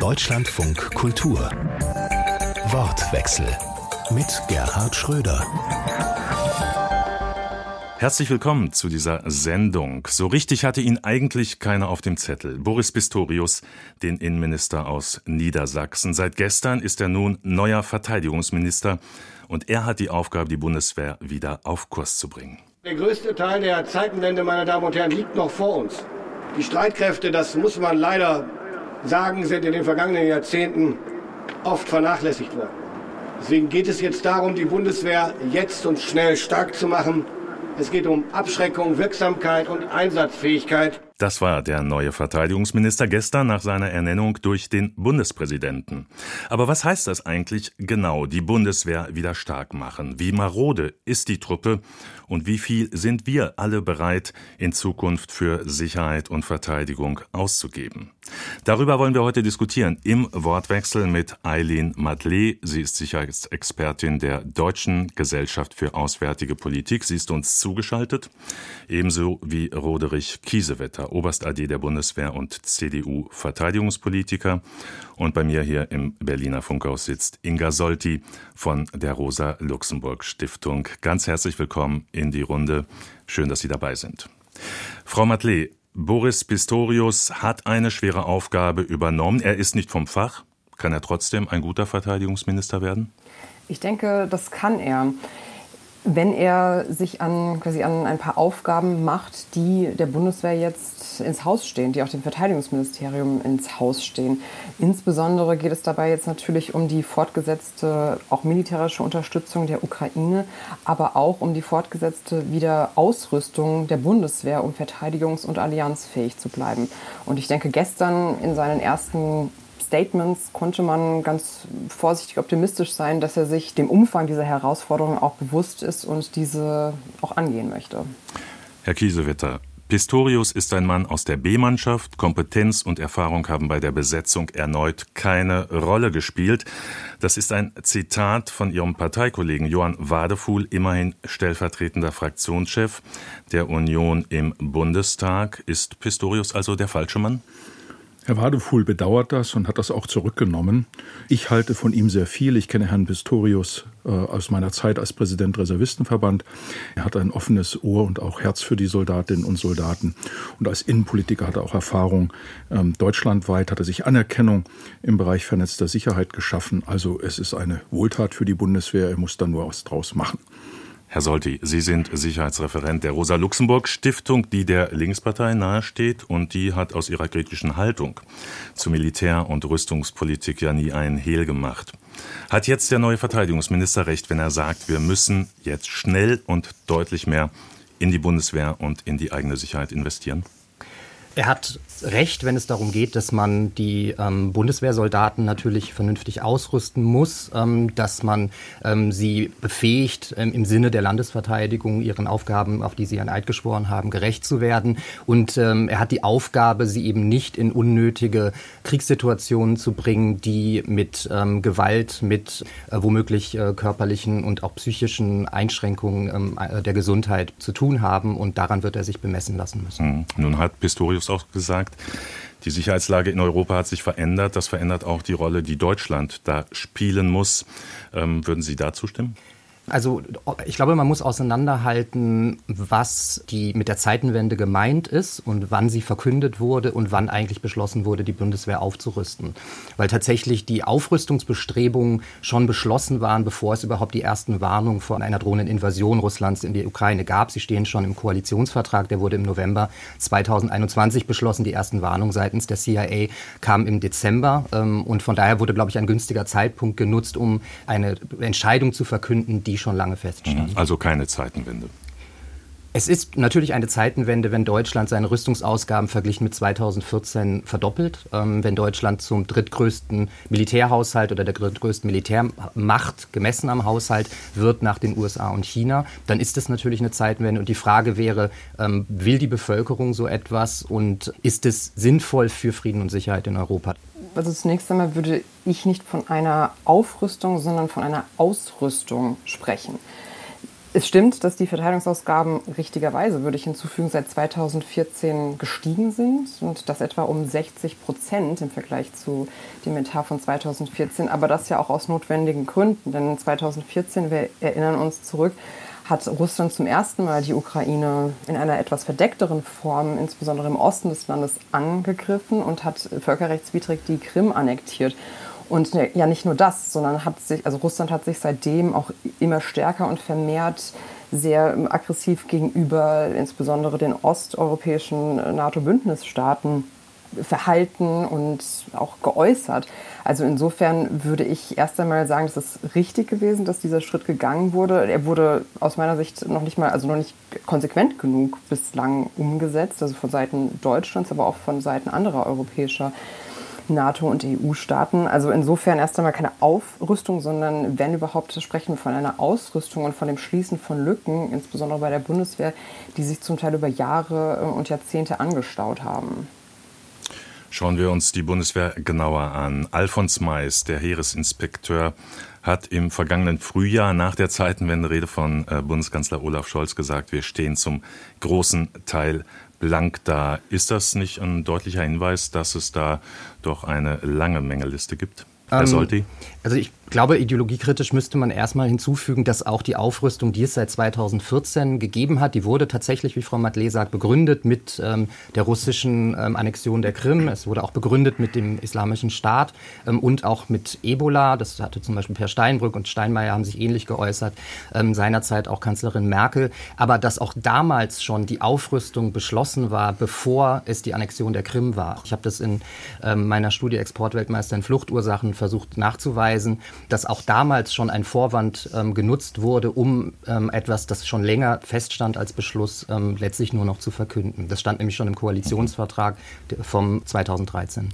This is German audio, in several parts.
Deutschlandfunk Kultur. Wortwechsel mit Gerhard Schröder. Herzlich willkommen zu dieser Sendung. So richtig hatte ihn eigentlich keiner auf dem Zettel. Boris Pistorius, den Innenminister aus Niedersachsen. Seit gestern ist er nun neuer Verteidigungsminister und er hat die Aufgabe, die Bundeswehr wieder auf Kurs zu bringen. Der größte Teil der Zeitenwende, meine Damen und Herren, liegt noch vor uns. Die Streitkräfte, das muss man leider sagen, sind in den vergangenen Jahrzehnten oft vernachlässigt worden. Deswegen geht es jetzt darum, die Bundeswehr jetzt und schnell stark zu machen. Es geht um Abschreckung, Wirksamkeit und Einsatzfähigkeit. Das war der neue Verteidigungsminister gestern nach seiner Ernennung durch den Bundespräsidenten. Aber was heißt das eigentlich genau, die Bundeswehr wieder stark machen? Wie marode ist die Truppe und wie viel sind wir alle bereit, in Zukunft für Sicherheit und Verteidigung auszugeben? Darüber wollen wir heute diskutieren im Wortwechsel mit Eileen Madlet. Sie ist Sicherheitsexpertin der Deutschen Gesellschaft für Auswärtige Politik. Sie ist uns zugeschaltet, ebenso wie Roderich Kiesewetter. Oberst AD der Bundeswehr und CDU-Verteidigungspolitiker. Und bei mir hier im Berliner Funkhaus sitzt Inga Solti von der Rosa-Luxemburg-Stiftung. Ganz herzlich willkommen in die Runde. Schön, dass Sie dabei sind. Frau Matle, Boris Pistorius hat eine schwere Aufgabe übernommen. Er ist nicht vom Fach. Kann er trotzdem ein guter Verteidigungsminister werden? Ich denke, das kann er wenn er sich an, quasi an ein paar Aufgaben macht, die der Bundeswehr jetzt ins Haus stehen, die auch dem Verteidigungsministerium ins Haus stehen. Insbesondere geht es dabei jetzt natürlich um die fortgesetzte, auch militärische Unterstützung der Ukraine, aber auch um die fortgesetzte Wiederausrüstung der Bundeswehr, um verteidigungs- und allianzfähig zu bleiben. Und ich denke, gestern in seinen ersten Statements konnte man ganz vorsichtig optimistisch sein, dass er sich dem Umfang dieser Herausforderungen auch bewusst ist und diese auch angehen möchte. Herr Kiesewetter, Pistorius ist ein Mann aus der B-Mannschaft. Kompetenz und Erfahrung haben bei der Besetzung erneut keine Rolle gespielt. Das ist ein Zitat von Ihrem Parteikollegen Johann Wadefuhl, immerhin stellvertretender Fraktionschef der Union im Bundestag. Ist Pistorius also der falsche Mann? Herr Wadefuhl bedauert das und hat das auch zurückgenommen. Ich halte von ihm sehr viel. Ich kenne Herrn Pistorius äh, aus meiner Zeit als Präsident Reservistenverband. Er hat ein offenes Ohr und auch Herz für die Soldatinnen und Soldaten. Und als Innenpolitiker hat er auch Erfahrung. Ähm, deutschlandweit hat er sich Anerkennung im Bereich vernetzter Sicherheit geschaffen. Also es ist eine Wohltat für die Bundeswehr. Er muss da nur was draus machen. Herr Solti, Sie sind Sicherheitsreferent der Rosa-Luxemburg-Stiftung, die der Linkspartei nahesteht und die hat aus ihrer kritischen Haltung zu Militär- und Rüstungspolitik ja nie einen Hehl gemacht. Hat jetzt der neue Verteidigungsminister recht, wenn er sagt, wir müssen jetzt schnell und deutlich mehr in die Bundeswehr und in die eigene Sicherheit investieren? Er hat recht, wenn es darum geht, dass man die ähm, Bundeswehrsoldaten natürlich vernünftig ausrüsten muss, ähm, dass man ähm, sie befähigt, ähm, im Sinne der Landesverteidigung ihren Aufgaben, auf die sie ein Eid geschworen haben, gerecht zu werden. Und ähm, er hat die Aufgabe, sie eben nicht in unnötige Kriegssituationen zu bringen, die mit ähm, Gewalt, mit äh, womöglich äh, körperlichen und auch psychischen Einschränkungen äh, der Gesundheit zu tun haben. Und daran wird er sich bemessen lassen müssen. Hm. Nun hat Pistorius auch gesagt, die Sicherheitslage in Europa hat sich verändert. Das verändert auch die Rolle, die Deutschland da spielen muss. Ähm, würden Sie da zustimmen? Also ich glaube, man muss auseinanderhalten, was die mit der Zeitenwende gemeint ist und wann sie verkündet wurde und wann eigentlich beschlossen wurde, die Bundeswehr aufzurüsten. Weil tatsächlich die Aufrüstungsbestrebungen schon beschlossen waren, bevor es überhaupt die ersten Warnungen vor einer drohenden Invasion Russlands in die Ukraine gab. Sie stehen schon im Koalitionsvertrag, der wurde im November 2021 beschlossen. Die ersten Warnungen seitens der CIA kamen im Dezember ähm, und von daher wurde, glaube ich, ein günstiger Zeitpunkt genutzt, um eine Entscheidung zu verkünden, die schon lange feststand. Mhm. Also keine Zeitenwende. Es ist natürlich eine Zeitenwende, wenn Deutschland seine Rüstungsausgaben verglichen mit 2014 verdoppelt, ähm, wenn Deutschland zum drittgrößten Militärhaushalt oder der drittgrößten Militärmacht gemessen am Haushalt wird nach den USA und China, dann ist es natürlich eine Zeitenwende. Und die Frage wäre, ähm, will die Bevölkerung so etwas und ist es sinnvoll für Frieden und Sicherheit in Europa? Also zunächst einmal würde ich nicht von einer Aufrüstung, sondern von einer Ausrüstung sprechen. Es stimmt, dass die Verteidigungsausgaben richtigerweise, würde ich hinzufügen, seit 2014 gestiegen sind und das etwa um 60 Prozent im Vergleich zu dem Etat von 2014. Aber das ja auch aus notwendigen Gründen, denn 2014, wir erinnern uns zurück, hat Russland zum ersten Mal die Ukraine in einer etwas verdeckteren Form, insbesondere im Osten des Landes, angegriffen und hat völkerrechtswidrig die Krim annektiert. Und ne, ja, nicht nur das, sondern hat sich, also Russland hat sich seitdem auch immer stärker und vermehrt sehr aggressiv gegenüber insbesondere den osteuropäischen NATO-Bündnisstaaten verhalten und auch geäußert. Also insofern würde ich erst einmal sagen, es ist richtig gewesen, dass dieser Schritt gegangen wurde. Er wurde aus meiner Sicht noch nicht mal, also noch nicht konsequent genug bislang umgesetzt, also von Seiten Deutschlands, aber auch von Seiten anderer europäischer NATO- und EU-Staaten. Also insofern erst einmal keine Aufrüstung, sondern wenn überhaupt sprechen wir von einer Ausrüstung und von dem Schließen von Lücken, insbesondere bei der Bundeswehr, die sich zum Teil über Jahre und Jahrzehnte angestaut haben. Schauen wir uns die Bundeswehr genauer an. Alfons Mais, der Heeresinspekteur, hat im vergangenen Frühjahr nach der Zeitenwende Rede von äh, Bundeskanzler Olaf Scholz gesagt, wir stehen zum großen Teil blank da. Ist das nicht ein deutlicher Hinweis, dass es da doch eine lange Mängeliste gibt? Herr ähm, Solti? Also ich glaube, ideologiekritisch müsste man erstmal hinzufügen, dass auch die Aufrüstung, die es seit 2014 gegeben hat, die wurde tatsächlich, wie Frau Matle sagt, begründet mit ähm, der russischen ähm, Annexion der Krim. Es wurde auch begründet mit dem Islamischen Staat ähm, und auch mit Ebola. Das hatte zum Beispiel Per Steinbrück und Steinmeier haben sich ähnlich geäußert, ähm, seinerzeit auch Kanzlerin Merkel. Aber dass auch damals schon die Aufrüstung beschlossen war, bevor es die Annexion der Krim war. Ich habe das in ähm, meiner Studie Exportweltmeister in Fluchtursachen versucht nachzuweisen dass auch damals schon ein Vorwand ähm, genutzt wurde, um ähm, etwas, das schon länger feststand als Beschluss, ähm, letztlich nur noch zu verkünden. Das stand nämlich schon im Koalitionsvertrag vom 2013.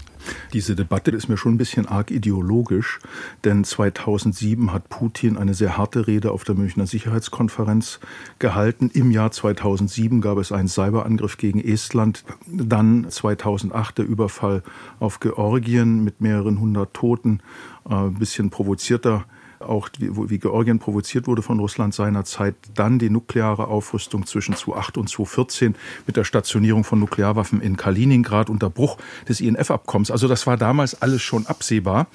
Diese Debatte ist mir schon ein bisschen arg ideologisch, denn 2007 hat Putin eine sehr harte Rede auf der Münchner Sicherheitskonferenz gehalten. Im Jahr 2007 gab es einen Cyberangriff gegen Estland, dann 2008 der Überfall auf Georgien mit mehreren hundert Toten, ein äh, bisschen provozierter auch wie, wie Georgien provoziert wurde von Russland seinerzeit, dann die nukleare Aufrüstung zwischen 2008 und 2014 mit der Stationierung von Nuklearwaffen in Kaliningrad unter Bruch des INF-Abkommens. Also das war damals alles schon absehbar.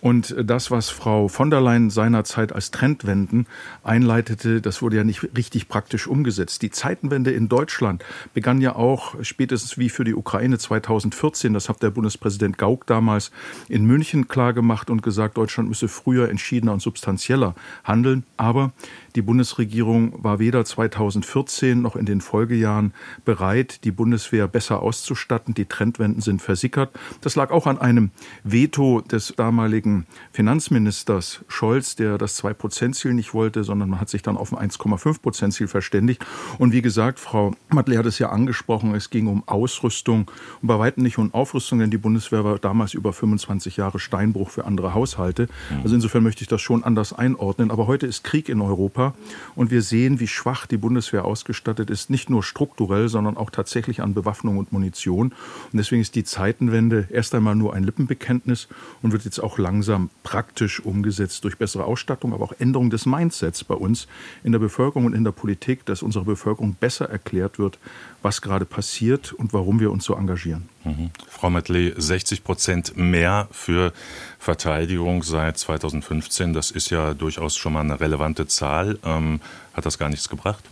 Und das, was Frau von der Leyen seinerzeit als Trendwenden einleitete, das wurde ja nicht richtig praktisch umgesetzt. Die Zeitenwende in Deutschland begann ja auch spätestens wie für die Ukraine 2014. Das hat der Bundespräsident Gauck damals in München klargemacht und gesagt, Deutschland müsse früher entschiedener und substanzieller handeln. Aber die Bundesregierung war weder 2014 noch in den Folgejahren bereit, die Bundeswehr besser auszustatten. Die Trendwenden sind versickert. Das lag auch an einem Veto des damaligen Finanzministers Scholz, der das 2-Prozent-Ziel nicht wollte, sondern man hat sich dann auf ein 1,5-Prozent-Ziel verständigt. Und wie gesagt, Frau Matle hat es ja angesprochen, es ging um Ausrüstung und bei weitem nicht um Aufrüstung, denn die Bundeswehr war damals über 25 Jahre Steinbruch für andere Haushalte. Also insofern möchte ich das schon anders einordnen. Aber heute ist Krieg in Europa. Europa. Und wir sehen, wie schwach die Bundeswehr ausgestattet ist, nicht nur strukturell, sondern auch tatsächlich an Bewaffnung und Munition. Und deswegen ist die Zeitenwende erst einmal nur ein Lippenbekenntnis und wird jetzt auch langsam praktisch umgesetzt durch bessere Ausstattung, aber auch Änderung des Mindsets bei uns in der Bevölkerung und in der Politik, dass unserer Bevölkerung besser erklärt wird, was gerade passiert und warum wir uns so engagieren. Mhm. Frau Metley, 60 Prozent mehr für Verteidigung seit 2015, das ist ja durchaus schon mal eine relevante Zahl. Ähm, hat das gar nichts gebracht?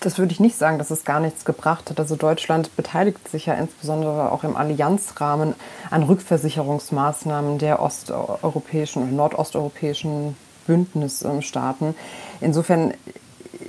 Das würde ich nicht sagen, dass es gar nichts gebracht hat. Also Deutschland beteiligt sich ja insbesondere auch im Allianzrahmen an Rückversicherungsmaßnahmen der osteuropäischen und nordosteuropäischen Bündnisstaaten. Insofern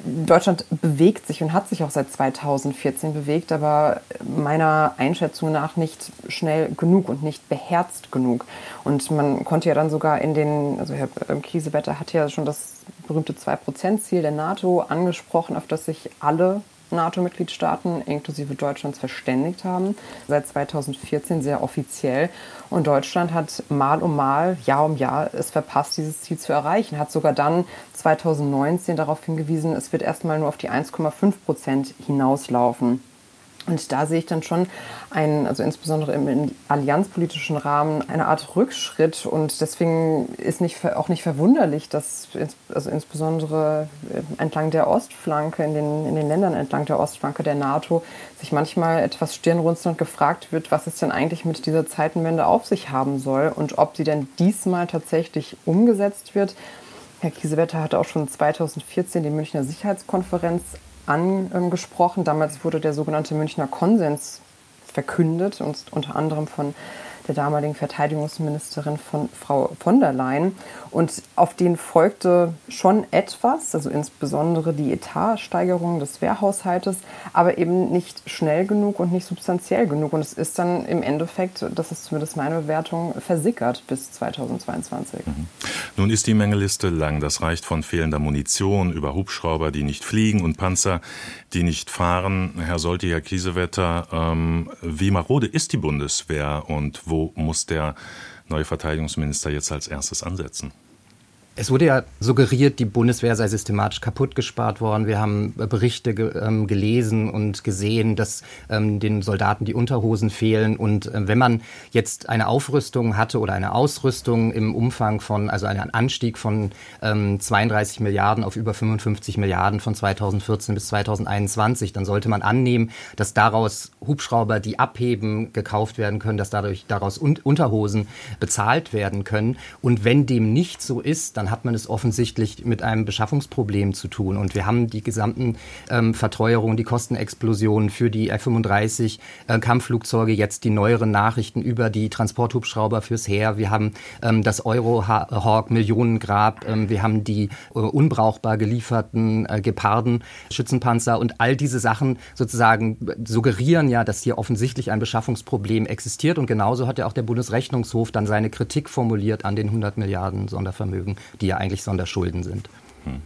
Deutschland bewegt sich und hat sich auch seit 2014 bewegt, aber meiner Einschätzung nach nicht schnell genug und nicht beherzt genug. Und man konnte ja dann sogar in den, also Herr Kiesewetter hat ja schon das berühmte 2-Prozent-Ziel der NATO angesprochen, auf das sich alle NATO-Mitgliedstaaten inklusive Deutschlands verständigt haben, seit 2014 sehr offiziell. Und Deutschland hat mal um mal, Jahr um Jahr es verpasst, dieses Ziel zu erreichen, hat sogar dann 2019 darauf hingewiesen, es wird erstmal nur auf die 1,5 Prozent hinauslaufen. Und da sehe ich dann schon einen, also insbesondere im, allianzpolitischen Rahmen, eine Art Rückschritt. Und deswegen ist nicht, auch nicht verwunderlich, dass ins, also insbesondere entlang der Ostflanke, in den, in den Ländern entlang der Ostflanke der NATO, sich manchmal etwas stirnrunzelnd gefragt wird, was es denn eigentlich mit dieser Zeitenwende auf sich haben soll und ob sie denn diesmal tatsächlich umgesetzt wird. Herr Kiesewetter hatte auch schon 2014 die Münchner Sicherheitskonferenz angesprochen. Damals wurde der sogenannte Münchner Konsens verkündet, und unter anderem von der damaligen Verteidigungsministerin von Frau von der Leyen. Und auf den folgte schon etwas, also insbesondere die Etatsteigerung des Wehrhaushaltes, aber eben nicht schnell genug und nicht substanziell genug. Und es ist dann im Endeffekt, das ist zumindest meine Bewertung, versickert bis 2022. Mhm. Nun ist die Mengeliste lang. Das reicht von fehlender Munition über Hubschrauber, die nicht fliegen und Panzer, die nicht fahren. Herr Solti, Herr Kiesewetter, ähm, wie marode ist die Bundeswehr und wo muss der neue Verteidigungsminister jetzt als erstes ansetzen? Es wurde ja suggeriert, die Bundeswehr sei systematisch kaputt gespart worden. Wir haben äh, Berichte ge ähm, gelesen und gesehen, dass ähm, den Soldaten die Unterhosen fehlen. Und äh, wenn man jetzt eine Aufrüstung hatte oder eine Ausrüstung im Umfang von, also einen Anstieg von ähm, 32 Milliarden auf über 55 Milliarden von 2014 bis 2021, dann sollte man annehmen, dass daraus Hubschrauber, die abheben, gekauft werden können, dass dadurch daraus Un Unterhosen bezahlt werden können. Und wenn dem nicht so ist, dann hat man es offensichtlich mit einem Beschaffungsproblem zu tun. Und wir haben die gesamten ähm, Verteuerungen, die Kostenexplosionen für die F-35 äh, Kampfflugzeuge, jetzt die neueren Nachrichten über die Transporthubschrauber fürs Heer. Wir haben ähm, das Eurohawk Millionengrab. Ähm, wir haben die äh, unbrauchbar gelieferten äh, Geparden Schützenpanzer und all diese Sachen sozusagen suggerieren ja, dass hier offensichtlich ein Beschaffungsproblem existiert. Und genauso hat ja auch der Bundesrechnungshof dann seine Kritik formuliert an den 100 Milliarden Sondervermögen, die ja eigentlich Sonderschulden sind. Hm.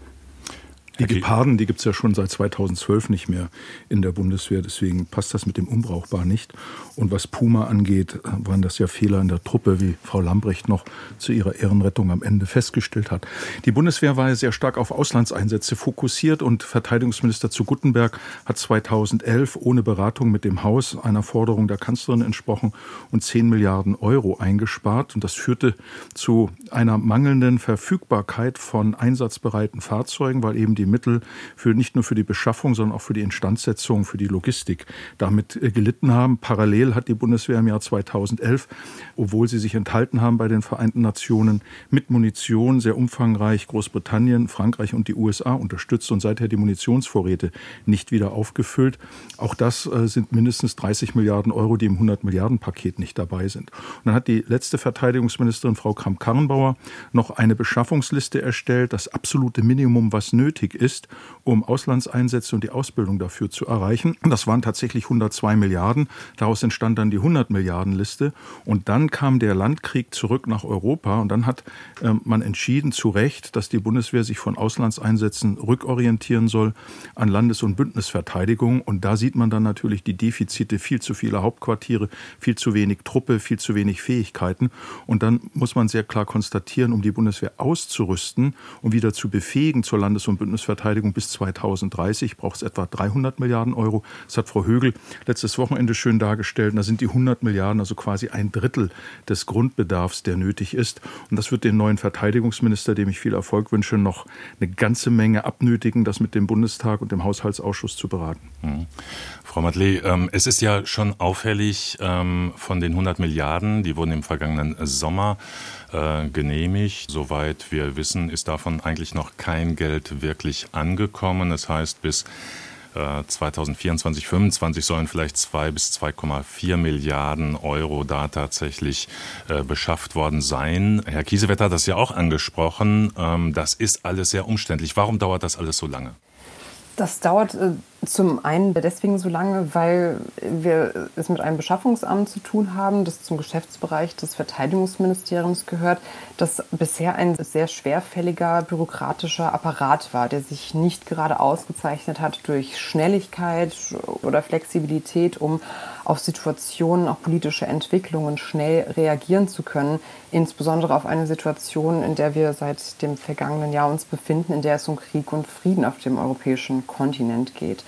Die Geparden, die gibt es ja schon seit 2012 nicht mehr in der Bundeswehr, deswegen passt das mit dem Unbrauchbar nicht. Und was Puma angeht, waren das ja Fehler in der Truppe, wie Frau Lambrecht noch zu ihrer Ehrenrettung am Ende festgestellt hat. Die Bundeswehr war ja sehr stark auf Auslandseinsätze fokussiert und Verteidigungsminister zu Guttenberg hat 2011 ohne Beratung mit dem Haus einer Forderung der Kanzlerin entsprochen und 10 Milliarden Euro eingespart. Und das führte zu einer mangelnden Verfügbarkeit von einsatzbereiten Fahrzeugen, weil eben die die Mittel für nicht nur für die Beschaffung, sondern auch für die Instandsetzung, für die Logistik damit äh, gelitten haben. Parallel hat die Bundeswehr im Jahr 2011, obwohl sie sich enthalten haben bei den Vereinten Nationen, mit Munition sehr umfangreich Großbritannien, Frankreich und die USA unterstützt und seither die Munitionsvorräte nicht wieder aufgefüllt. Auch das äh, sind mindestens 30 Milliarden Euro, die im 100 Milliarden Paket nicht dabei sind. Und dann hat die letzte Verteidigungsministerin Frau Kramp-Karrenbauer noch eine Beschaffungsliste erstellt, das absolute Minimum, was nötig nötig ist, um Auslandseinsätze und die Ausbildung dafür zu erreichen. Das waren tatsächlich 102 Milliarden. Daraus entstand dann die 100 Milliarden Liste. Und dann kam der Landkrieg zurück nach Europa. Und dann hat äh, man entschieden, zu Recht, dass die Bundeswehr sich von Auslandseinsätzen rückorientieren soll an Landes- und Bündnisverteidigung. Und da sieht man dann natürlich die Defizite, viel zu viele Hauptquartiere, viel zu wenig Truppe, viel zu wenig Fähigkeiten. Und dann muss man sehr klar konstatieren, um die Bundeswehr auszurüsten und wieder zu befähigen zur Landes- und Bündnisverteidigung, Bundesverteidigung bis 2030 braucht es etwa 300 Milliarden Euro. Das hat Frau Högel letztes Wochenende schön dargestellt. Da sind die 100 Milliarden, also quasi ein Drittel des Grundbedarfs, der nötig ist. Und das wird den neuen Verteidigungsminister, dem ich viel Erfolg wünsche, noch eine ganze Menge abnötigen, das mit dem Bundestag und dem Haushaltsausschuss zu beraten. Mhm. Frau Matley, ähm, es ist ja schon auffällig ähm, von den 100 Milliarden, die wurden im vergangenen Sommer äh, genehmigt. Soweit wir wissen, ist davon eigentlich noch kein Geld wirklich angekommen. Das heißt, bis 2024, äh, 2025 sollen vielleicht 2 bis 2,4 Milliarden Euro da tatsächlich äh, beschafft worden sein. Herr Kiesewetter hat das ja auch angesprochen. Ähm, das ist alles sehr umständlich. Warum dauert das alles so lange? Das dauert äh, zum einen deswegen so lange, weil wir es mit einem Beschaffungsamt zu tun haben, das zum Geschäftsbereich des Verteidigungsministeriums gehört, das bisher ein sehr schwerfälliger bürokratischer Apparat war, der sich nicht gerade ausgezeichnet hat durch Schnelligkeit oder Flexibilität, um auf Situationen, auch politische Entwicklungen schnell reagieren zu können, insbesondere auf eine Situation, in der wir seit dem vergangenen Jahr uns befinden, in der es um Krieg und Frieden auf dem europäischen Kontinent geht.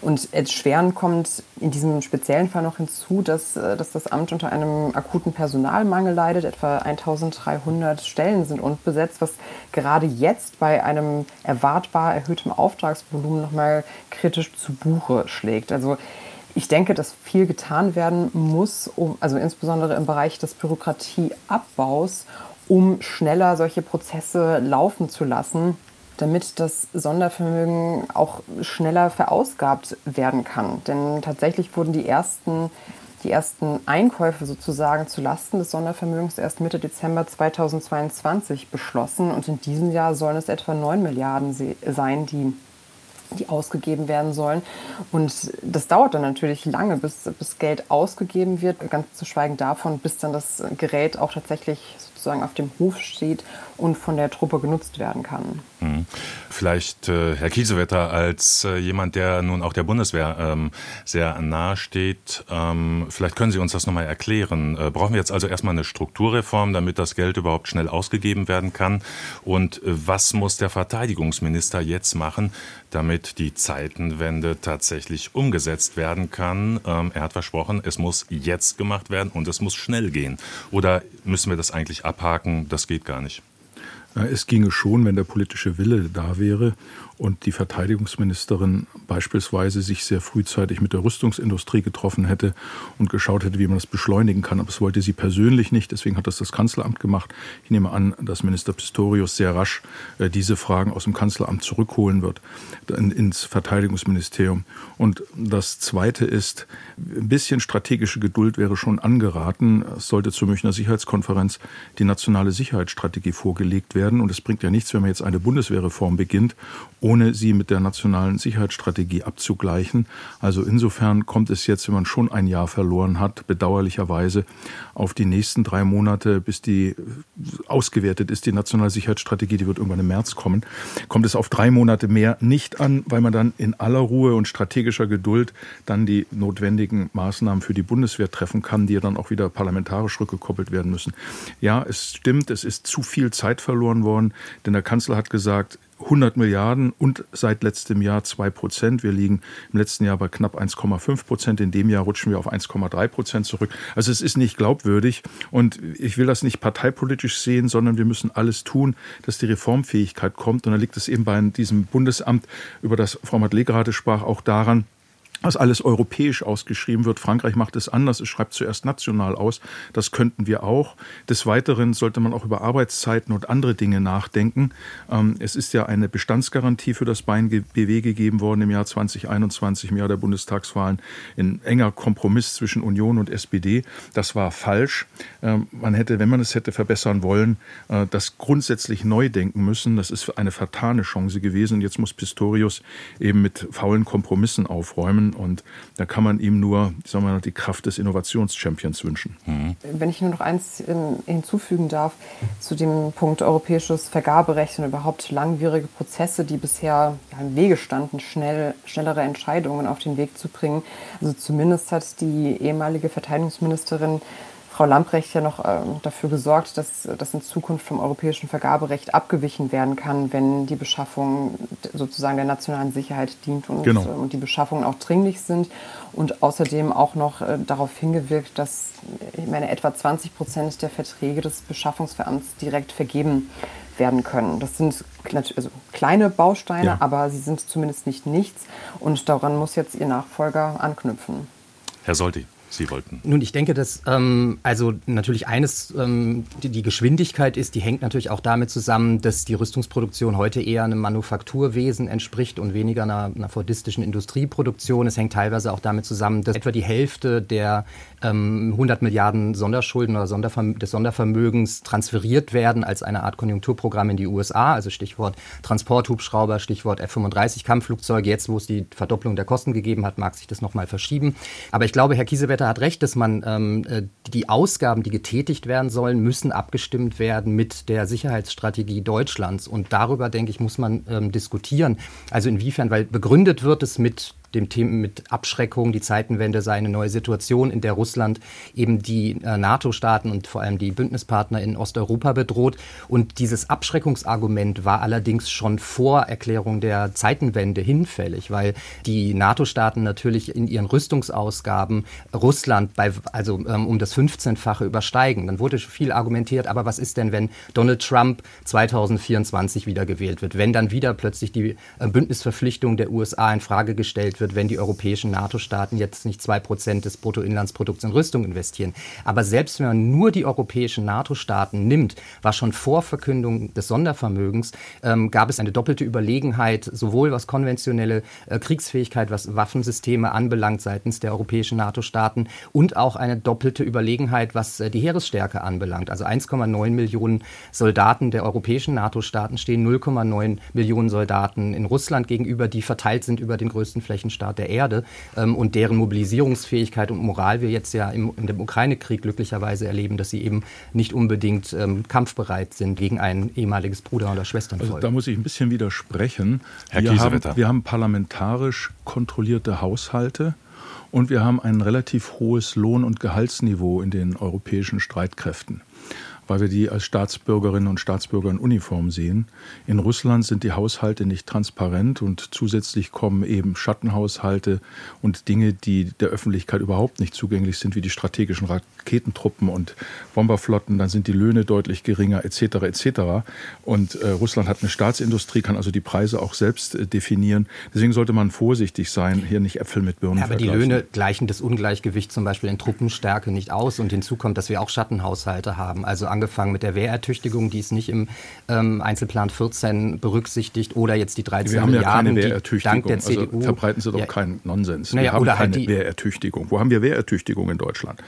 Und erschwerend kommt in diesem speziellen Fall noch hinzu, dass, äh, dass das Amt unter einem akuten Personalmangel leidet. Etwa 1300 Stellen sind unbesetzt, was gerade jetzt bei einem erwartbar erhöhten Auftragsvolumen nochmal kritisch zu Buche schlägt. Also ich denke, dass viel getan werden muss, um, also insbesondere im Bereich des Bürokratieabbaus, um schneller solche Prozesse laufen zu lassen damit das Sondervermögen auch schneller verausgabt werden kann. Denn tatsächlich wurden die ersten, die ersten Einkäufe sozusagen zu Lasten des Sondervermögens erst Mitte Dezember 2022 beschlossen. Und in diesem Jahr sollen es etwa 9 Milliarden sein, die die ausgegeben werden sollen. Und das dauert dann natürlich lange, bis, bis Geld ausgegeben wird, ganz zu schweigen davon, bis dann das Gerät auch tatsächlich sozusagen auf dem Hof steht und von der Truppe genutzt werden kann. Hm. Vielleicht äh, Herr Kiesewetter als äh, jemand, der nun auch der Bundeswehr ähm, sehr nahe steht, ähm, vielleicht können Sie uns das nochmal erklären. Äh, brauchen wir jetzt also erstmal eine Strukturreform, damit das Geld überhaupt schnell ausgegeben werden kann? Und äh, was muss der Verteidigungsminister jetzt machen, damit die Zeitenwende tatsächlich umgesetzt werden kann? Ähm, er hat versprochen, es muss jetzt gemacht werden und es muss schnell gehen. Oder müssen wir das eigentlich abhaken? Das geht gar nicht. Es ginge schon, wenn der politische Wille da wäre und die Verteidigungsministerin beispielsweise sich sehr frühzeitig mit der Rüstungsindustrie getroffen hätte und geschaut hätte, wie man das beschleunigen kann. Aber das wollte sie persönlich nicht, deswegen hat das das Kanzleramt gemacht. Ich nehme an, dass Minister Pistorius sehr rasch äh, diese Fragen aus dem Kanzleramt zurückholen wird ins Verteidigungsministerium. Und das Zweite ist, ein bisschen strategische Geduld wäre schon angeraten. Es sollte zur Münchner Sicherheitskonferenz die nationale Sicherheitsstrategie vorgelegt werden. Und es bringt ja nichts, wenn man jetzt eine Bundeswehrreform beginnt, ohne sie mit der nationalen Sicherheitsstrategie abzugleichen. Also insofern kommt es jetzt, wenn man schon ein Jahr verloren hat, bedauerlicherweise auf die nächsten drei Monate, bis die ausgewertet ist, die nationale Sicherheitsstrategie, die wird irgendwann im März kommen, kommt es auf drei Monate mehr nicht an, weil man dann in aller Ruhe und strategischer Geduld dann die notwendigen Maßnahmen für die Bundeswehr treffen kann, die dann auch wieder parlamentarisch rückgekoppelt werden müssen. Ja, es stimmt, es ist zu viel Zeit verloren worden, denn der Kanzler hat gesagt, 100 Milliarden und seit letztem Jahr 2 Prozent. Wir liegen im letzten Jahr bei knapp 1,5 Prozent. In dem Jahr rutschen wir auf 1,3 Prozent zurück. Also es ist nicht glaubwürdig. Und ich will das nicht parteipolitisch sehen, sondern wir müssen alles tun, dass die Reformfähigkeit kommt. Und da liegt es eben bei diesem Bundesamt, über das Frau Madle gerade sprach, auch daran, was alles europäisch ausgeschrieben wird. Frankreich macht es anders, es schreibt zuerst national aus. Das könnten wir auch. Des Weiteren sollte man auch über Arbeitszeiten und andere Dinge nachdenken. Ähm, es ist ja eine Bestandsgarantie für das BNBW gegeben worden im Jahr 2021, im Jahr der Bundestagswahlen, in enger Kompromiss zwischen Union und SPD. Das war falsch. Ähm, man hätte, wenn man es hätte verbessern wollen, äh, das grundsätzlich neu denken müssen. Das ist eine vertane Chance gewesen. Jetzt muss Pistorius eben mit faulen Kompromissen aufräumen. Und da kann man ihm nur sagen wir, die Kraft des Innovationschampions wünschen. Mhm. Wenn ich nur noch eins ähm, hinzufügen darf zu dem Punkt europäisches Vergaberecht und überhaupt langwierige Prozesse, die bisher im Wege standen, schnell, schnellere Entscheidungen auf den Weg zu bringen. Also zumindest hat die ehemalige Verteidigungsministerin Frau Lamprecht ja noch äh, dafür gesorgt, dass das in Zukunft vom europäischen Vergaberecht abgewichen werden kann, wenn die Beschaffung sozusagen der nationalen Sicherheit dient und, genau. äh, und die Beschaffungen auch dringlich sind. Und außerdem auch noch äh, darauf hingewirkt, dass ich meine, etwa 20 Prozent der Verträge des Beschaffungsveramts direkt vergeben werden können. Das sind also kleine Bausteine, ja. aber sie sind zumindest nicht nichts. Und daran muss jetzt Ihr Nachfolger anknüpfen. Herr Solti. Sie wollten. Nun, ich denke, dass ähm, also natürlich eines, ähm, die, die, Geschwindigkeit ist, die hängt natürlich auch damit zusammen, dass die Rüstungsproduktion heute eher einem Manufakturwesen entspricht und weniger einer, einer fordistischen Industrieproduktion. Es hängt teilweise auch damit zusammen, dass etwa die Hälfte der ähm, 100 Milliarden Sonderschulden oder Sonderverm des Sondervermögens transferiert werden als eine Art Konjunkturprogramm in die USA. Also Stichwort Transporthubschrauber, Stichwort F-35 Kampfflugzeuge. Jetzt, wo es die Verdopplung der Kosten gegeben hat, mag sich das nochmal verschieben. Aber ich glaube, Herr Kiesewetter Hat recht, dass man ähm, äh, die Ausgaben, die getätigt werden sollen, müssen abgestimmt werden mit der Sicherheitsstrategie Deutschlands. Und darüber, denke ich, muss man ähm, diskutieren. Also inwiefern, weil begründet wird es mit dem Thema mit Abschreckung. Die Zeitenwende sei eine neue Situation, in der Russland eben die äh, NATO-Staaten und vor allem die Bündnispartner in Osteuropa bedroht. Und dieses Abschreckungsargument war allerdings schon vor Erklärung der Zeitenwende hinfällig, weil die NATO-Staaten natürlich in ihren Rüstungsausgaben Russland bei, also ähm, um das 15-fache übersteigen. Dann wurde viel argumentiert, aber was ist denn, wenn Donald Trump 2024 wieder gewählt wird, wenn dann wieder plötzlich die äh, Bündnisverpflichtung der USA in Frage gestellt wird, wenn die europäischen NATO-Staaten jetzt nicht zwei Prozent des Bruttoinlandsprodukts in Rüstung investieren. Aber selbst wenn man nur die europäischen NATO-Staaten nimmt, war schon vor Verkündung des Sondervermögens, ähm, gab es eine doppelte Überlegenheit, sowohl was konventionelle äh, Kriegsfähigkeit, was Waffensysteme anbelangt seitens der europäischen NATO-Staaten und auch eine doppelte Überlegenheit, was äh, die Heeresstärke anbelangt. Also 1,9 Millionen Soldaten der europäischen NATO-Staaten stehen 0,9 Millionen Soldaten in Russland gegenüber, die verteilt sind über den größten Flächenstaat der Erde ähm, und deren Mobilisierungsfähigkeit und Moral wir jetzt ja im, in dem Ukraine-Krieg glücklicherweise erleben, dass sie eben nicht unbedingt ähm, kampfbereit sind gegen ein ehemaliges Bruder- oder Schwesternvolk. Also da muss ich ein bisschen widersprechen. Herr wir haben, wir haben parlamentarisch kontrollierte Haushalte. Und wir haben ein relativ hohes Lohn- und Gehaltsniveau in den europäischen Streitkräften weil wir die als Staatsbürgerinnen und Staatsbürger in Uniform sehen. In Russland sind die Haushalte nicht transparent und zusätzlich kommen eben Schattenhaushalte und Dinge, die der Öffentlichkeit überhaupt nicht zugänglich sind, wie die strategischen Raketentruppen und Bomberflotten. Dann sind die Löhne deutlich geringer etc. etc. Und äh, Russland hat eine Staatsindustrie, kann also die Preise auch selbst äh, definieren. Deswegen sollte man vorsichtig sein, hier nicht Äpfel mit Birnen ja, Aber die Löhne gleichen das Ungleichgewicht zum Beispiel in Truppenstärke nicht aus. Und hinzu kommt, dass wir auch Schattenhaushalte haben. Also angefangen mit der Wehrertüchtigung, die ist nicht im ähm, Einzelplan 14 berücksichtigt, oder jetzt die 13 wir haben Milliarden, ja keine Wehrertüchtigung. dank der CDU. Also verbreiten Sie doch ja. keinen Nonsens. Naja, wir haben oder keine halt die, Wehrertüchtigung. Wo haben wir Wehrertüchtigung in Deutschland?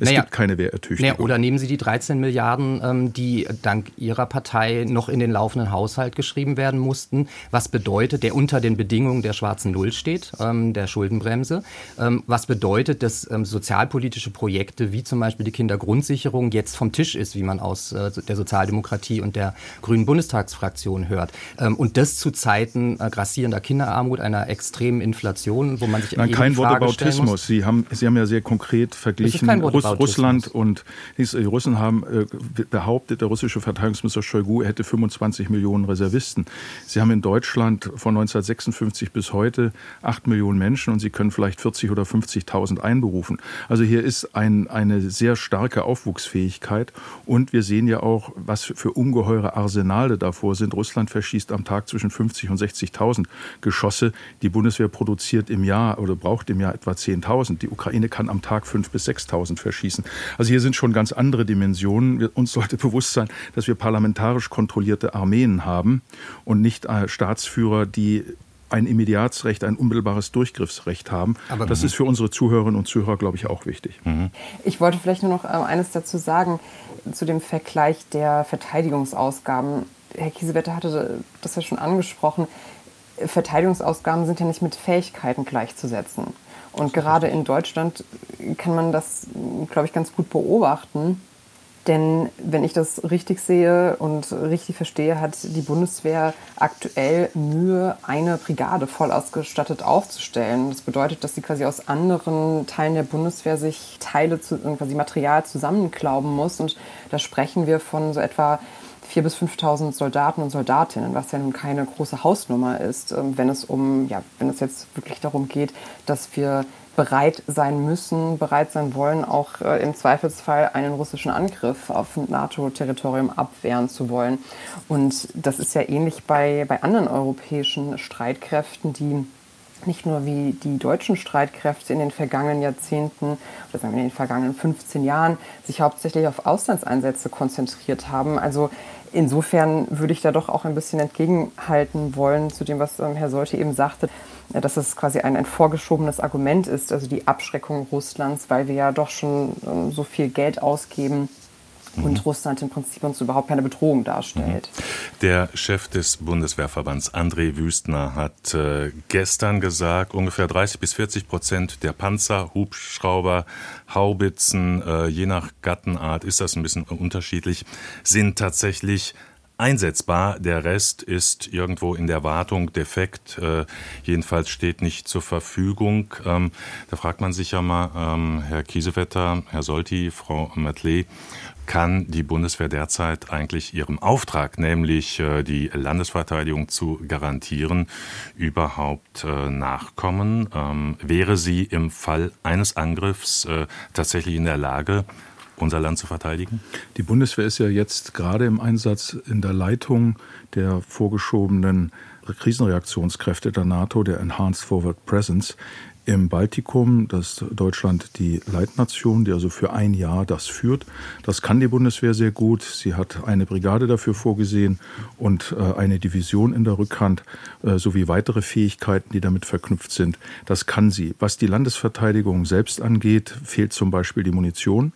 Es naja, gibt keine Wehrertüchtigung. Naja, oder nehmen Sie die 13 Milliarden, ähm, die dank Ihrer Partei noch in den laufenden Haushalt geschrieben werden mussten, was bedeutet, der unter den Bedingungen der schwarzen Null steht, ähm, der Schuldenbremse, ähm, was bedeutet, dass ähm, sozialpolitische Projekte wie zum Beispiel die Kindergrundsicherung jetzt vom Tisch ist, wie man aus äh, der Sozialdemokratie und der Grünen Bundestagsfraktion hört. Ähm, und das zu Zeiten äh, grassierender Kinderarmut, einer extremen Inflation, wo man sich Nein, kein Wortebautismus. Sie haben, Sie haben ja sehr konkret verglichen Russ, Russland und die Russen haben äh, behauptet, der russische Verteidigungsminister Shoigu hätte 25 Millionen Reservisten. Sie haben in Deutschland von 1956 bis heute 8 Millionen Menschen und Sie können vielleicht 40 oder 50.000 einberufen. Also hier ist ein, eine sehr starke Aufwuchsfähigkeit und wir sehen ja auch, was für ungeheure Arsenale davor sind. Russland verschießt am Tag zwischen 50 und 60.000 Geschosse. Die Bundeswehr produziert im Jahr oder braucht im Jahr etwa 10.000. Die Ukraine kann am Tag 5.000 bis 6.000 verschießen. Also hier sind schon ganz andere Dimensionen. Uns sollte bewusst sein, dass wir parlamentarisch kontrollierte Armeen haben und nicht äh, Staatsführer, die ein Immediatsrecht, ein unmittelbares Durchgriffsrecht haben. Aber das ist für unsere Zuhörerinnen und Zuhörer, glaube ich, auch wichtig. Mhm. Ich wollte vielleicht nur noch äh, eines dazu sagen, zu dem Vergleich der Verteidigungsausgaben. Herr Kiesewetter hatte das ja schon angesprochen. Verteidigungsausgaben sind ja nicht mit Fähigkeiten gleichzusetzen. Und gerade in Deutschland kann man das, glaube ich, ganz gut beobachten. Denn wenn ich das richtig sehe und richtig verstehe, hat die Bundeswehr aktuell Mühe, eine Brigade voll ausgestattet aufzustellen. Das bedeutet, dass sie quasi aus anderen Teilen der Bundeswehr sich Teile, zu, quasi Material zusammenklauben muss. Und da sprechen wir von so etwa 4.000 bis 5.000 Soldaten und Soldatinnen, was ja nun keine große Hausnummer ist, ähm, wenn es um, ja, wenn es jetzt wirklich darum geht, dass wir bereit sein müssen, bereit sein wollen, auch äh, im Zweifelsfall einen russischen Angriff auf NATO-Territorium abwehren zu wollen. Und das ist ja ähnlich bei, bei anderen europäischen Streitkräften, die nicht nur wie die deutschen Streitkräfte in den vergangenen Jahrzehnten oder sagen wir in den vergangenen 15 Jahren sich hauptsächlich auf Auslandseinsätze konzentriert haben. Also insofern würde ich da doch auch ein bisschen entgegenhalten wollen zu dem, was ähm, Herr Solte eben sagte dass es quasi ein, ein vorgeschobenes Argument ist, also die Abschreckung Russlands, weil wir ja doch schon ähm, so viel Geld ausgeben und mhm. Russland im Prinzip uns überhaupt keine Bedrohung darstellt. Mhm. Der Chef des Bundeswehrverbands, André Wüstner, hat äh, gestern gesagt, ungefähr 30 bis 40 Prozent der Panzer, Hubschrauber, Haubitzen, äh, je nach Gattenart ist das ein bisschen unterschiedlich, sind tatsächlich einsetzbar. Der Rest ist irgendwo in der Wartung defekt. Äh, jedenfalls steht nicht zur Verfügung. Ähm, da fragt man sich ja mal, ähm, Herr Kiesewetter, Herr Solti, Frau Matley, kann die Bundeswehr derzeit eigentlich ihrem Auftrag, nämlich äh, die Landesverteidigung zu garantieren, überhaupt äh, nachkommen? Ähm, wäre sie im Fall eines Angriffs äh, tatsächlich in der Lage, unser Land zu verteidigen? Die Bundeswehr ist ja jetzt gerade im Einsatz in der Leitung der vorgeschobenen Krisenreaktionskräfte der NATO, der Enhanced Forward Presence, im Baltikum, das ist Deutschland die Leitnation, die also für ein Jahr das führt. Das kann die Bundeswehr sehr gut. Sie hat eine Brigade dafür vorgesehen und äh, eine Division in der Rückhand äh, sowie weitere Fähigkeiten, die damit verknüpft sind. Das kann sie. Was die Landesverteidigung selbst angeht, fehlt zum Beispiel die Munition.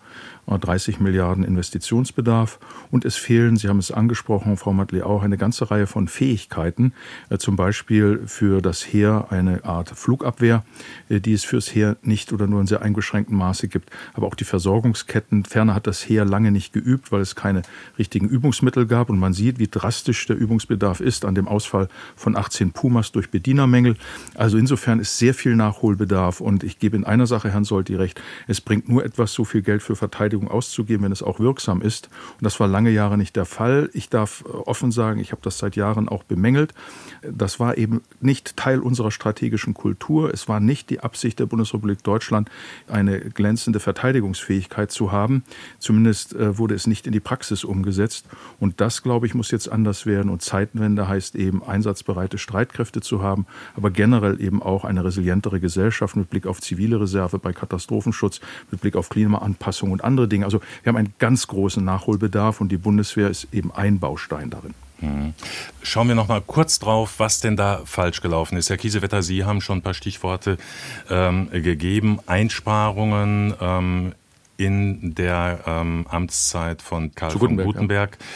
30 Milliarden Investitionsbedarf. Und es fehlen, Sie haben es angesprochen, Frau Matley, auch eine ganze Reihe von Fähigkeiten, äh, zum Beispiel für das Heer eine Art Flugabwehr, äh, die es fürs Heer nicht oder nur in sehr eingeschränktem Maße gibt. Aber auch die Versorgungsketten. Ferner hat das Heer lange nicht geübt, weil es keine richtigen Übungsmittel gab. Und man sieht, wie drastisch der Übungsbedarf ist an dem Ausfall von 18 Pumas durch Bedienermängel. Also insofern ist sehr viel Nachholbedarf. Und ich gebe in einer Sache Herrn Solti recht. Es bringt nur etwas so viel Geld für Verteidigung Verteidigung auszugeben, wenn es auch wirksam ist. Und das war lange Jahre nicht der Fall. Ich darf äh, offen sagen, ich habe das seit Jahren auch bemängelt. Das war eben nicht Teil unserer strategischen Kultur. Es war nicht die Absicht der Bundesrepublik Deutschland, eine glänzende Verteidigungsfähigkeit zu haben. Zumindest äh, wurde es nicht in die Praxis umgesetzt. Und das, glaube ich, muss jetzt anders werden. Und Zeitenwende heißt eben, einsatzbereite Streitkräfte zu haben, aber generell eben auch eine resilientere Gesellschaft mit Blick auf zivile Reserve bei Katastrophenschutz, mit Blick auf Klimaanpassung und andere Dinge. Also wir haben einen ganz großen Nachholbedarf und die Bundeswehr ist eben ein Baustein darin. Mhm. Schauen wir noch mal kurz drauf, was denn da falsch gelaufen ist. Herr Kiesewetter, Sie haben schon ein paar Stichworte ähm, gegeben. Einsparungen ähm, in der ähm, Amtszeit von Karl von Gutenberg. Ja.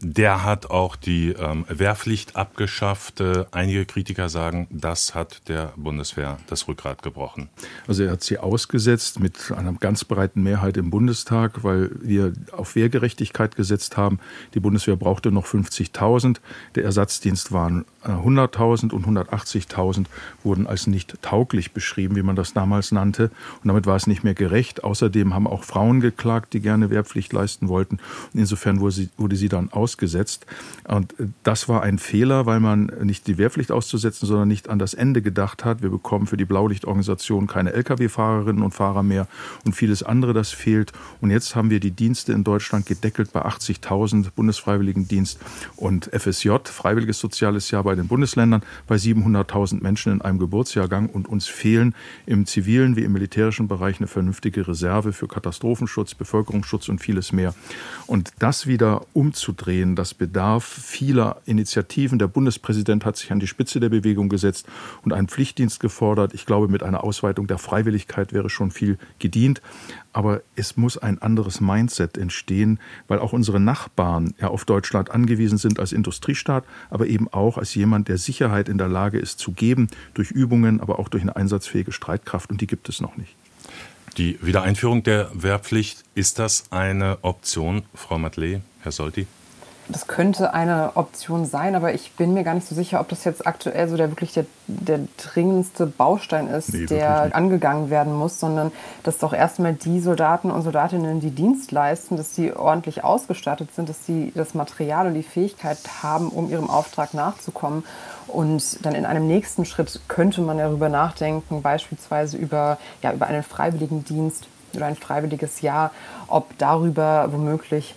Der hat auch die ähm, Wehrpflicht abgeschafft. Äh, einige Kritiker sagen, das hat der Bundeswehr das Rückgrat gebrochen. Also er hat sie ausgesetzt mit einer ganz breiten Mehrheit im Bundestag, weil wir auf Wehrgerechtigkeit gesetzt haben. Die Bundeswehr brauchte noch 50.000. Der Ersatzdienst waren 100.000 und 180.000 wurden als nicht tauglich beschrieben, wie man das damals nannte. Und damit war es nicht mehr gerecht. Außerdem haben auch Frauen geklagt, die gerne Wehrpflicht leisten wollten. Insofern wurde sie, wurde sie dann ausgesetzt. Und das war ein Fehler, weil man nicht die Wehrpflicht auszusetzen, sondern nicht an das Ende gedacht hat. Wir bekommen für die Blaulichtorganisation keine Lkw-Fahrerinnen und Fahrer mehr und vieles andere, das fehlt. Und jetzt haben wir die Dienste in Deutschland gedeckelt bei 80.000 Bundesfreiwilligendienst und FSJ, Freiwilliges Soziales Jahr bei den Bundesländern bei 700.000 Menschen in einem Geburtsjahrgang und uns fehlen im zivilen wie im militärischen Bereich eine vernünftige Reserve für Katastrophenschutz, Bevölkerungsschutz und vieles mehr. Und das wieder umzudrehen, das bedarf vieler Initiativen. Der Bundespräsident hat sich an die Spitze der Bewegung gesetzt und einen Pflichtdienst gefordert. Ich glaube, mit einer Ausweitung der Freiwilligkeit wäre schon viel gedient. Aber es muss ein anderes Mindset entstehen, weil auch unsere Nachbarn ja auf Deutschland angewiesen sind als Industriestaat, aber eben auch als jemand, der Sicherheit in der Lage ist zu geben, durch Übungen, aber auch durch eine einsatzfähige Streitkraft. Und die gibt es noch nicht. Die Wiedereinführung der Wehrpflicht, ist das eine Option, Frau Matley, Herr Solti? Das könnte eine Option sein, aber ich bin mir gar nicht so sicher, ob das jetzt aktuell so der wirklich der, der dringendste Baustein ist, nee, der angegangen werden muss, sondern dass doch erstmal die Soldaten und Soldatinnen, die Dienst leisten, dass sie ordentlich ausgestattet sind, dass sie das Material und die Fähigkeit haben, um ihrem Auftrag nachzukommen. Und dann in einem nächsten Schritt könnte man darüber nachdenken, beispielsweise über, ja, über einen Freiwilligendienst oder ein freiwilliges Jahr, ob darüber womöglich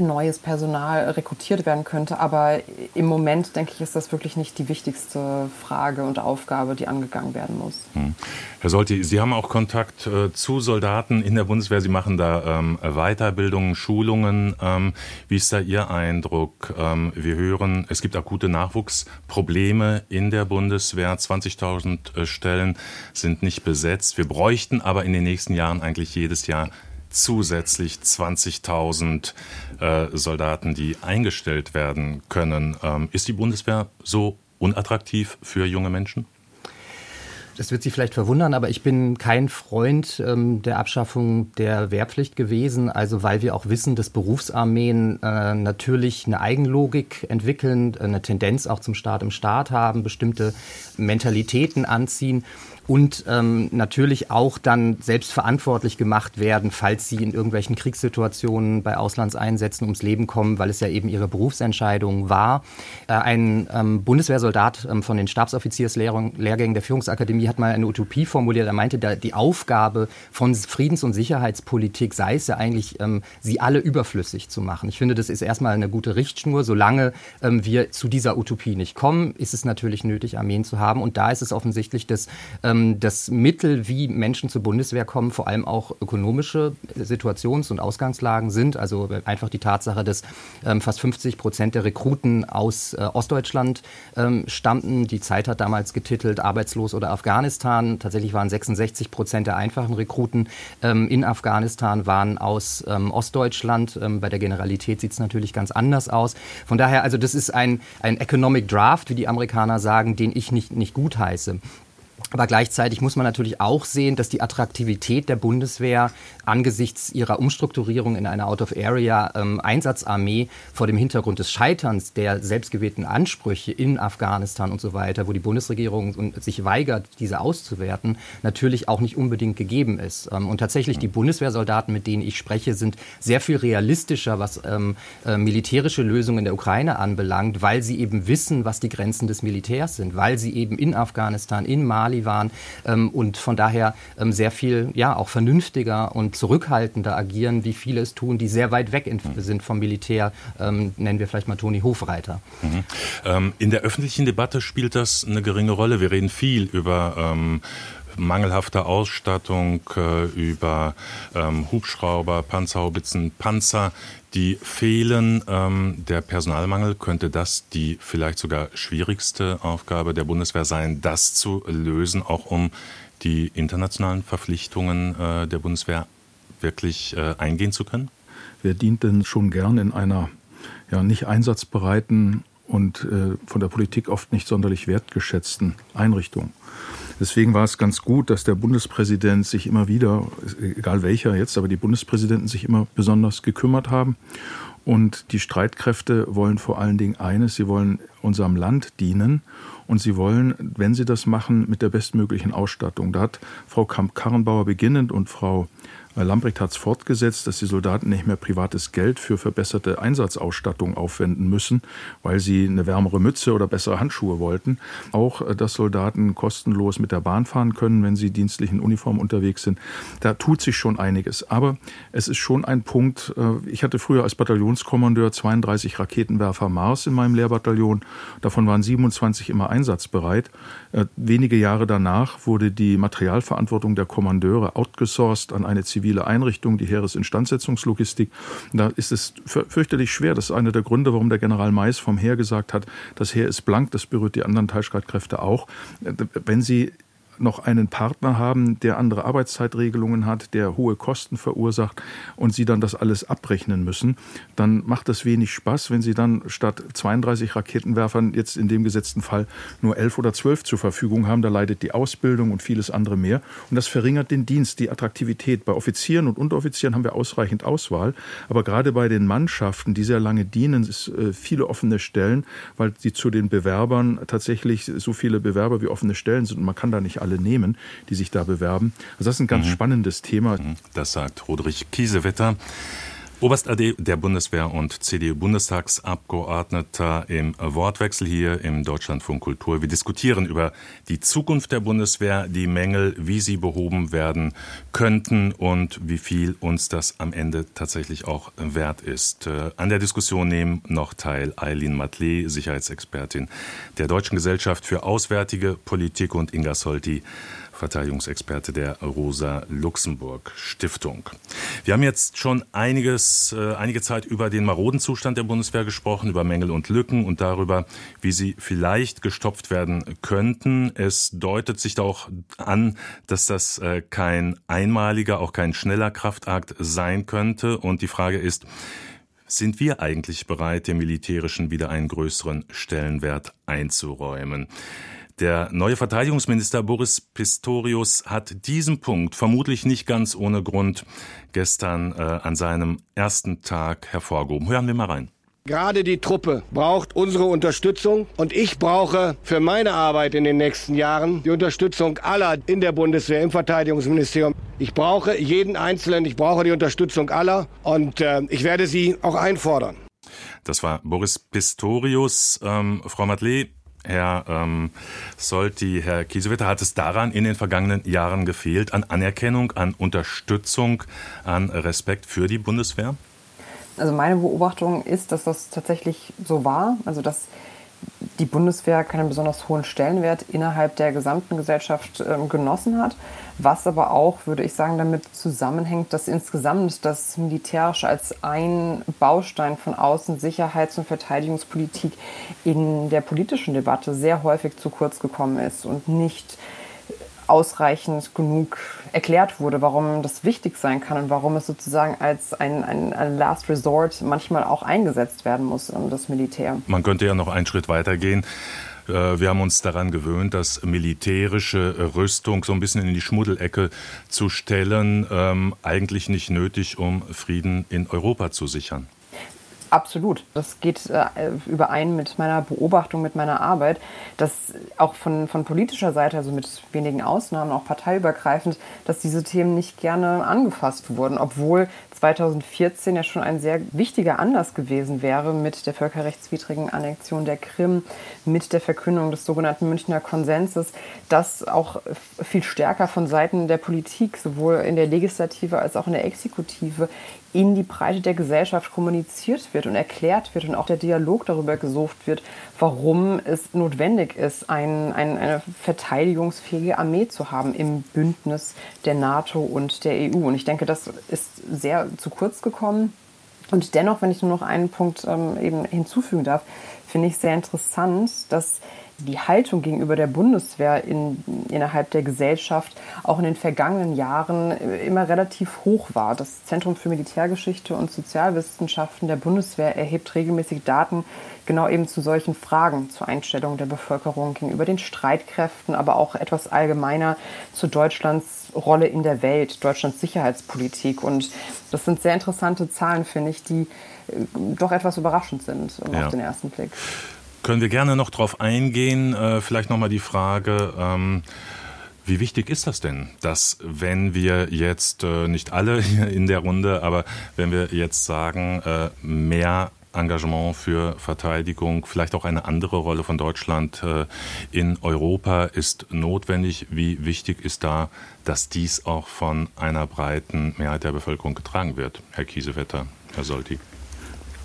neues Personal rekrutiert werden könnte. Aber im Moment, denke ich, ist das wirklich nicht die wichtigste Frage und Aufgabe, die angegangen werden muss. Hm. Herr Solti, Sie haben auch Kontakt äh, zu Soldaten in der Bundeswehr. Sie machen da ähm, Weiterbildungen, Schulungen. Ähm, wie ist da Ihr Eindruck? Ähm, wir hören, es gibt akute Nachwuchsprobleme in der Bundeswehr. 20.000 äh, Stellen sind nicht besetzt. Wir bräuchten aber in den nächsten Jahren eigentlich jedes Jahr zusätzlich 20.000 äh, Soldaten, die eingestellt werden können. Ähm, ist die Bundeswehr so unattraktiv für junge Menschen? das wird Sie vielleicht verwundern, aber ich bin kein Freund ähm, der Abschaffung der Wehrpflicht gewesen. Also weil wir auch wissen, dass Berufsarmeen äh, natürlich eine Eigenlogik entwickeln, eine Tendenz auch zum Staat im Staat haben, bestimmte Mentalitäten anziehen und ähm, natürlich auch dann selbst verantwortlich gemacht werden, falls sie in irgendwelchen Kriegssituationen bei Auslandseinsätzen ums Leben kommen, weil es ja eben ihre Berufsentscheidung war. Äh, ein ähm, Bundeswehrsoldat ähm, von den Stabsoffizierslehrgängen der Führungsakademie hat mal eine Utopie formuliert. Er meinte, da, die Aufgabe von Friedens- und Sicherheitspolitik sei es ja eigentlich, ähm, sie alle überflüssig zu machen. Ich finde, das ist erstmal eine gute Richtschnur. Solange ähm, wir zu dieser Utopie nicht kommen, ist es natürlich nötig, Armeen zu haben. Und da ist es offensichtlich, dass ähm, ähm, das Mittel, wie Menschen zur Bundeswehr kommen, vor allem auch ökonomische Situations- und Ausgangslagen sind. Also einfach die Tatsache, dass ähm, fast 50 Prozent der Rekruten aus äh, Ostdeutschland ähm, stammten. Die Zeit hat damals getitelt Arbeitslos oder Afghanistan. Tatsächlich waren 66 Prozent der einfachen Rekruten in Afghanistan waren aus Ostdeutschland. bei der Generalität sieht es natürlich ganz anders aus. Von daher, also das ist ein, ein Economic Draft, wie die Amerikaner sagen, den ich nicht, nicht gut heiße. Aber gleichzeitig muss man natürlich auch sehen, dass die Attraktivität der Bundeswehr angesichts ihrer Umstrukturierung in eine Out-of-Area-Einsatzarmee ähm, vor dem Hintergrund des Scheiterns der selbstgewählten Ansprüche in Afghanistan und so weiter, wo die Bundesregierung sich weigert, diese auszuwerten, natürlich auch nicht unbedingt gegeben ist. Ähm, und tatsächlich die Bundeswehrsoldaten, mit denen ich spreche, sind sehr viel realistischer, was ähm, äh, militärische Lösungen in der Ukraine anbelangt, weil sie eben wissen, was die Grenzen des Militärs sind, weil sie eben in Afghanistan, in Mali, waren ähm, und von daher ähm, sehr viel, ja, auch vernünftiger und zurückhaltender agieren, wie viele es tun, die sehr weit weg in, mhm. sind vom Militär, ähm, nennen wir vielleicht mal Toni Hofreiter. Mhm. Ähm, in der öffentlichen Debatte spielt das eine geringe Rolle. Wir reden viel über ähm, mangelhafte Ausstattung, äh, über ähm, Hubschrauber, Panzerhaubitzen, Panzer, die fehlen. Ähm, der Personalmangel könnte das die vielleicht sogar schwierigste Aufgabe der Bundeswehr sein, das zu lösen, auch um die internationalen Verpflichtungen äh, der Bundeswehr wirklich äh, eingehen zu können? Wer dient denn schon gern in einer ja, nicht einsatzbereiten und äh, von der Politik oft nicht sonderlich wertgeschätzten Einrichtung? Deswegen war es ganz gut, dass der Bundespräsident sich immer wieder, egal welcher jetzt, aber die Bundespräsidenten sich immer besonders gekümmert haben. Und die Streitkräfte wollen vor allen Dingen eines, sie wollen unserem Land dienen und sie wollen, wenn sie das machen, mit der bestmöglichen Ausstattung. Da hat Frau Kamp-Karrenbauer beginnend und Frau Lambrecht hat es fortgesetzt, dass die Soldaten nicht mehr privates Geld für verbesserte Einsatzausstattung aufwenden müssen, weil sie eine wärmere Mütze oder bessere Handschuhe wollten. Auch, äh, dass Soldaten kostenlos mit der Bahn fahren können, wenn sie dienstlich in Uniform unterwegs sind. Da tut sich schon einiges. Aber es ist schon ein Punkt. Äh, ich hatte früher als Bataillonskommandeur 32 Raketenwerfer Mars in meinem Lehrbataillon. Davon waren 27 immer einsatzbereit. Äh, wenige Jahre danach wurde die Materialverantwortung der Kommandeure outgesourced an eine zivile zivile Einrichtung, die Heeresinstandsetzungslogistik. Da ist es fürchterlich schwer. Das ist einer der Gründe, warum der General Mais vom Heer gesagt hat, das Heer ist blank, das berührt die anderen Teilstreitkräfte auch. Wenn Sie noch einen Partner haben, der andere Arbeitszeitregelungen hat, der hohe Kosten verursacht und sie dann das alles abrechnen müssen, dann macht das wenig Spaß, wenn sie dann statt 32 Raketenwerfern jetzt in dem gesetzten Fall nur elf oder zwölf zur Verfügung haben. Da leidet die Ausbildung und vieles andere mehr. Und das verringert den Dienst, die Attraktivität. Bei Offizieren und Unteroffizieren haben wir ausreichend Auswahl. Aber gerade bei den Mannschaften, die sehr lange dienen, ist äh, viele offene Stellen, weil sie zu den Bewerbern tatsächlich so viele Bewerber wie offene Stellen sind. Und man kann da nicht alle alle nehmen, die sich da bewerben. Also das ist ein ganz mhm. spannendes Thema. Mhm. Das sagt Roderich Kiesewetter. Oberst AD der Bundeswehr und CDU-Bundestagsabgeordneter im Wortwechsel hier im Deutschlandfunk Kultur. Wir diskutieren über die Zukunft der Bundeswehr, die Mängel, wie sie behoben werden könnten und wie viel uns das am Ende tatsächlich auch wert ist. Äh, an der Diskussion nehmen noch teil Eileen Matley, Sicherheitsexpertin der Deutschen Gesellschaft für Auswärtige Politik und Inga Solti, Verteidigungsexperte der Rosa-Luxemburg-Stiftung. Wir haben jetzt schon einiges, äh, einige Zeit über den maroden Zustand der Bundeswehr gesprochen, über Mängel und Lücken und darüber, wie sie vielleicht gestopft werden könnten. Es deutet sich auch an, dass das äh, kein einmaliger, auch kein schneller Kraftakt sein könnte. Und die Frage ist, sind wir eigentlich bereit, dem Militärischen wieder einen größeren Stellenwert einzuräumen? Der neue Verteidigungsminister Boris Pistorius hat diesen Punkt vermutlich nicht ganz ohne Grund gestern äh, an seinem ersten Tag hervorgehoben. Hören wir mal rein. Gerade die Truppe braucht unsere Unterstützung und ich brauche für meine Arbeit in den nächsten Jahren die Unterstützung aller in der Bundeswehr, im Verteidigungsministerium. Ich brauche jeden Einzelnen, ich brauche die Unterstützung aller und äh, ich werde sie auch einfordern. Das war Boris Pistorius. Ähm, Frau Matley, Herr ähm, Solti, Herr Kiesewetter, hat es daran in den vergangenen Jahren gefehlt, an Anerkennung, an Unterstützung, an Respekt für die Bundeswehr? Also meine Beobachtung ist, dass das tatsächlich so war. Also dass die Bundeswehr keinen besonders hohen Stellenwert innerhalb der gesamten Gesellschaft äh, genossen hat, was aber auch, würde ich sagen, damit zusammenhängt, dass insgesamt das Militärische als ein Baustein von Außen-, Sicherheits- und Verteidigungspolitik in der politischen Debatte sehr häufig zu kurz gekommen ist und nicht ausreichend genug erklärt wurde, warum das wichtig sein kann und warum es sozusagen als ein, ein, ein, Last Resort manchmal auch eingesetzt werden muss, das Militär. Man könnte ja noch einen Schritt weitergehen. Äh, wir haben uns daran gewöhnt, das militärische Rüstung so ein bisschen in die Schmuddelecke zu stellen, ähm, eigentlich nicht nötig, um Frieden in Europa zu sichern. Absolut. Das geht äh, überein mit meiner Beobachtung, mit meiner Arbeit, dass auch von, von politischer Seite, also mit wenigen Ausnahmen, auch parteiübergreifend, dass diese Themen nicht gerne angefasst wurden, obwohl 2014 ja schon ein sehr wichtiger Anlass gewesen wäre mit der völkerrechtswidrigen Annexion der Krim, mit der Verkündung des sogenannten Münchner Konsenses, dass auch viel stärker von Seiten der Politik, sowohl in der Legislative als auch in der Exekutive, in die Breite der Gesellschaft kommuniziert wird und erklärt wird und auch der Dialog darüber gesucht wird, warum es notwendig ist, ein, ein, eine verteidigungsfähige Armee zu haben im Bündnis der NATO und der EU. Und ich denke, das ist sehr zu kurz gekommen. Und dennoch, wenn ich nur noch einen Punkt ähm, eben hinzufügen darf, finde ich sehr interessant, dass die Haltung gegenüber der Bundeswehr in, innerhalb der Gesellschaft auch in den vergangenen Jahren immer relativ hoch war. Das Zentrum für Militärgeschichte und Sozialwissenschaften der Bundeswehr erhebt regelmäßig Daten genau eben zu solchen Fragen, zur Einstellung der Bevölkerung gegenüber den Streitkräften, aber auch etwas allgemeiner zu Deutschlands Rolle in der Welt, Deutschlands Sicherheitspolitik. Und das sind sehr interessante Zahlen, finde ich, die äh, doch etwas überraschend sind ja. auf den ersten Blick. Können wir gerne noch darauf eingehen? Äh, vielleicht nochmal die Frage, ähm, wie wichtig ist das denn, dass wenn wir jetzt, äh, nicht alle in der Runde, aber wenn wir jetzt sagen, äh, mehr Engagement für Verteidigung, vielleicht auch eine andere Rolle von Deutschland äh, in Europa ist notwendig. Wie wichtig ist da, dass dies auch von einer breiten Mehrheit der Bevölkerung getragen wird? Herr Kiesewetter, Herr Solti.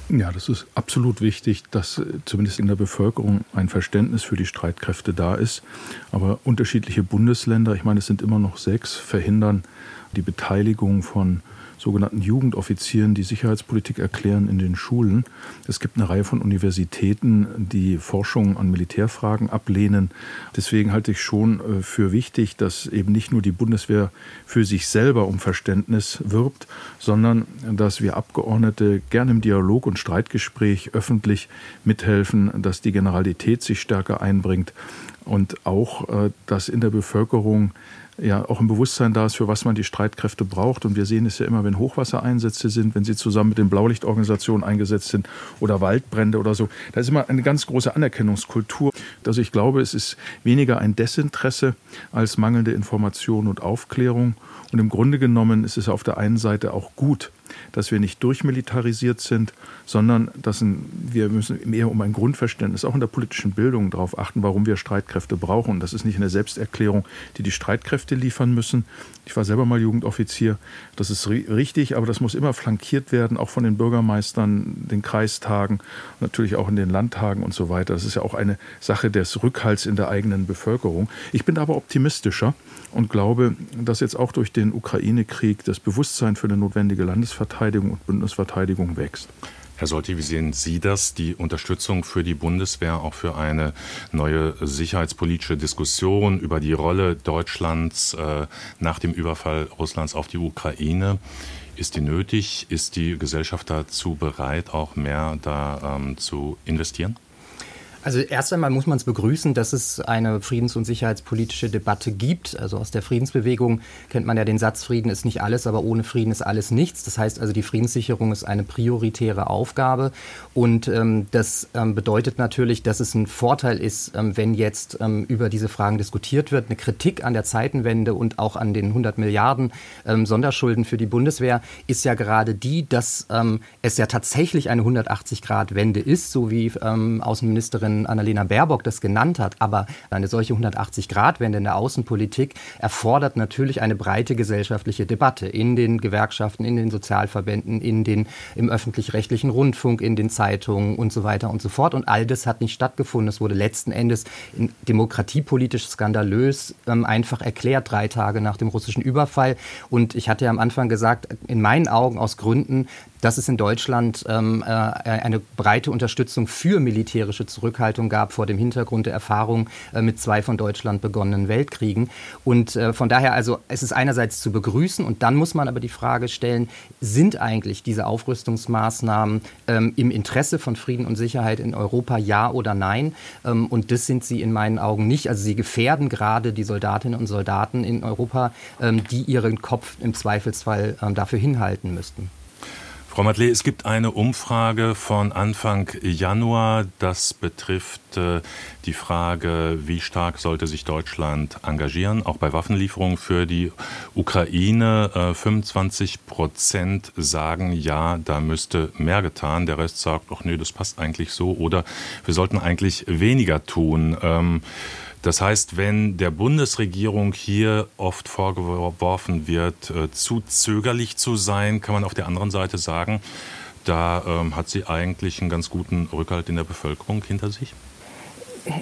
Ja, das ist absolut wichtig, dass äh, zumindest in der Bevölkerung ein Verständnis für die Streitkräfte da ist. Aber unterschiedliche Bundesländer, ich meine, es sind immer noch sechs, verhindern die Beteiligung von sogenannten Jugendoffizieren, die Sicherheitspolitik erklären in den Schulen. Es gibt eine Reihe von Universitäten, die Forschung an Militärfragen ablehnen. Deswegen halte ich schon äh, für wichtig, dass eben nicht nur die Bundeswehr für sich selber um Verständnis wirbt, sondern dass wir Abgeordnete gerne im Dialog und Streitgespräch öffentlich mithelfen, dass die Generalität sich stärker einbringt und auch, äh, dass in der Bevölkerung ja auch ein Bewusstsein da ist, für was man die Streitkräfte braucht. Und wir sehen es ja immer, wenn Hochwassereinsätze sind, wenn sie zusammen mit den Blaulichtorganisationen eingesetzt sind oder Waldbrände oder so. Da ist immer eine ganz große Anerkennungskultur. Also ich glaube, es ist weniger ein Desinteresse als mangelnde Information und Aufklärung. Und im Grunde genommen ist es auf der einen Seite auch gut, dass wir nicht durchmilitarisiert sind, sondern dass wir müssen mehr um ein Grundverständnis, auch in der politischen Bildung, darauf achten, warum wir Streitkräfte brauchen. Das ist nicht eine Selbsterklärung, die die Streitkräfte liefern müssen. Ich war selber mal Jugendoffizier. Das ist richtig, aber das muss immer flankiert werden, auch von den Bürgermeistern, den Kreistagen, natürlich auch in den Landtagen und so weiter. Das ist ja auch eine Sache des Rückhalts in der eigenen Bevölkerung. Ich bin aber optimistischer und glaube, dass jetzt auch durch den Ukraine-Krieg das Bewusstsein für eine notwendige Landesverteidigung und Bündnisverteidigung wächst. Herr Solti, wie sehen Sie das, die Unterstützung für die Bundeswehr, auch für eine neue sicherheitspolitische Diskussion über die Rolle Deutschlands äh, nach dem Überfall Russlands auf die Ukraine? Ist die nötig? Ist die Gesellschaft dazu bereit, auch mehr da ähm, zu investieren? Also erst einmal muss man es begrüßen, dass es eine friedens- und sicherheitspolitische Debatte gibt. Also aus der Friedensbewegung kennt man ja den Satz, Frieden ist nicht alles, aber ohne Frieden ist alles nichts. Das heißt also, die Friedenssicherung ist eine prioritäre Aufgabe. Und ähm, das ähm, bedeutet natürlich, dass es ein Vorteil ist, ähm, wenn jetzt ähm, über diese Fragen diskutiert wird. Eine Kritik an der Zeitenwende und auch an den 100 Milliarden ähm, Sonderschulden für die Bundeswehr ist ja gerade die, dass ähm, es ja tatsächlich eine 180-Grad-Wende ist, so wie Außenministerin Ministerin Annalena Baerbock das genannt hat. Aber eine solche 180-Grad-Wende in der Außenpolitik erfordert natürlich eine breite gesellschaftliche Debatte in den Gewerkschaften, in den Sozialverbänden, in den, im öffentlich-rechtlichen Rundfunk, in den Zeitungen und so weiter und so fort. Und all das hat nicht stattgefunden. Es wurde letzten Endes demokratiepolitisch skandalös ähm, einfach erklärt, drei Tage nach dem russischen Überfall. Und ich hatte ja am Anfang gesagt, in meinen Augen aus Gründen, dass es in Deutschland ähm, äh, eine breite Unterstützung für militärische Zurückhaltung gab vor dem Hintergrund der Erfahrung äh, mit zwei von Deutschland begonnenen Weltkriegen. Und äh, von daher also, es ist einerseits zu begrüßen und dann muss man aber die Frage stellen, sind eigentlich diese Aufrüstungsmaßnahmen ähm, im Interesse von Frieden und Sicherheit in Europa, ja oder nein? Ähm, und das sind sie in meinen Augen nicht. Also sie gefährden gerade die Soldatinnen und Soldaten in Europa, ähm, die ihren Kopf im Zweifelsfall ähm, dafür hinhalten müssten. Frau Matle, es gibt eine Umfrage von Anfang Januar. Das betrifft äh, die Frage, wie stark sollte sich Deutschland engagieren, auch bei Waffenlieferungen für die Ukraine. Äh, 25 Prozent sagen, ja, da müsste mehr getan. Der Rest sagt, ach nee, das passt eigentlich so. Oder wir sollten eigentlich weniger tun. Ähm, das heißt, wenn der Bundesregierung hier oft vorgeworfen wird, äh, zu zögerlich zu sein, kann man auf der anderen Seite sagen, da ähm, hat sie eigentlich einen ganz guten Rückhalt in der Bevölkerung hinter sich.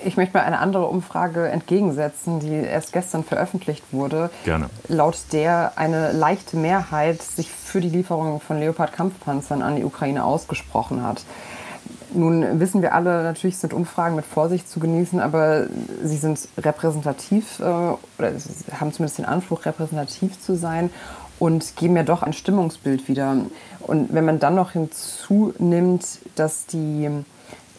Ich möchte mal eine andere Umfrage entgegensetzen, die erst gestern veröffentlicht wurde. Gerne. Laut der eine leichte Mehrheit sich für die Lieferung von Leopard-Kampfpanzern an die Ukraine ausgesprochen hat. Nun wissen wir alle, natürlich sind Umfragen mit Vorsicht zu genießen, aber sie sind repräsentativ äh, oder haben zumindest den Anspruch, repräsentativ zu sein und geben ja doch ein Stimmungsbild wieder. Und wenn man dann noch hinzunimmt, dass die,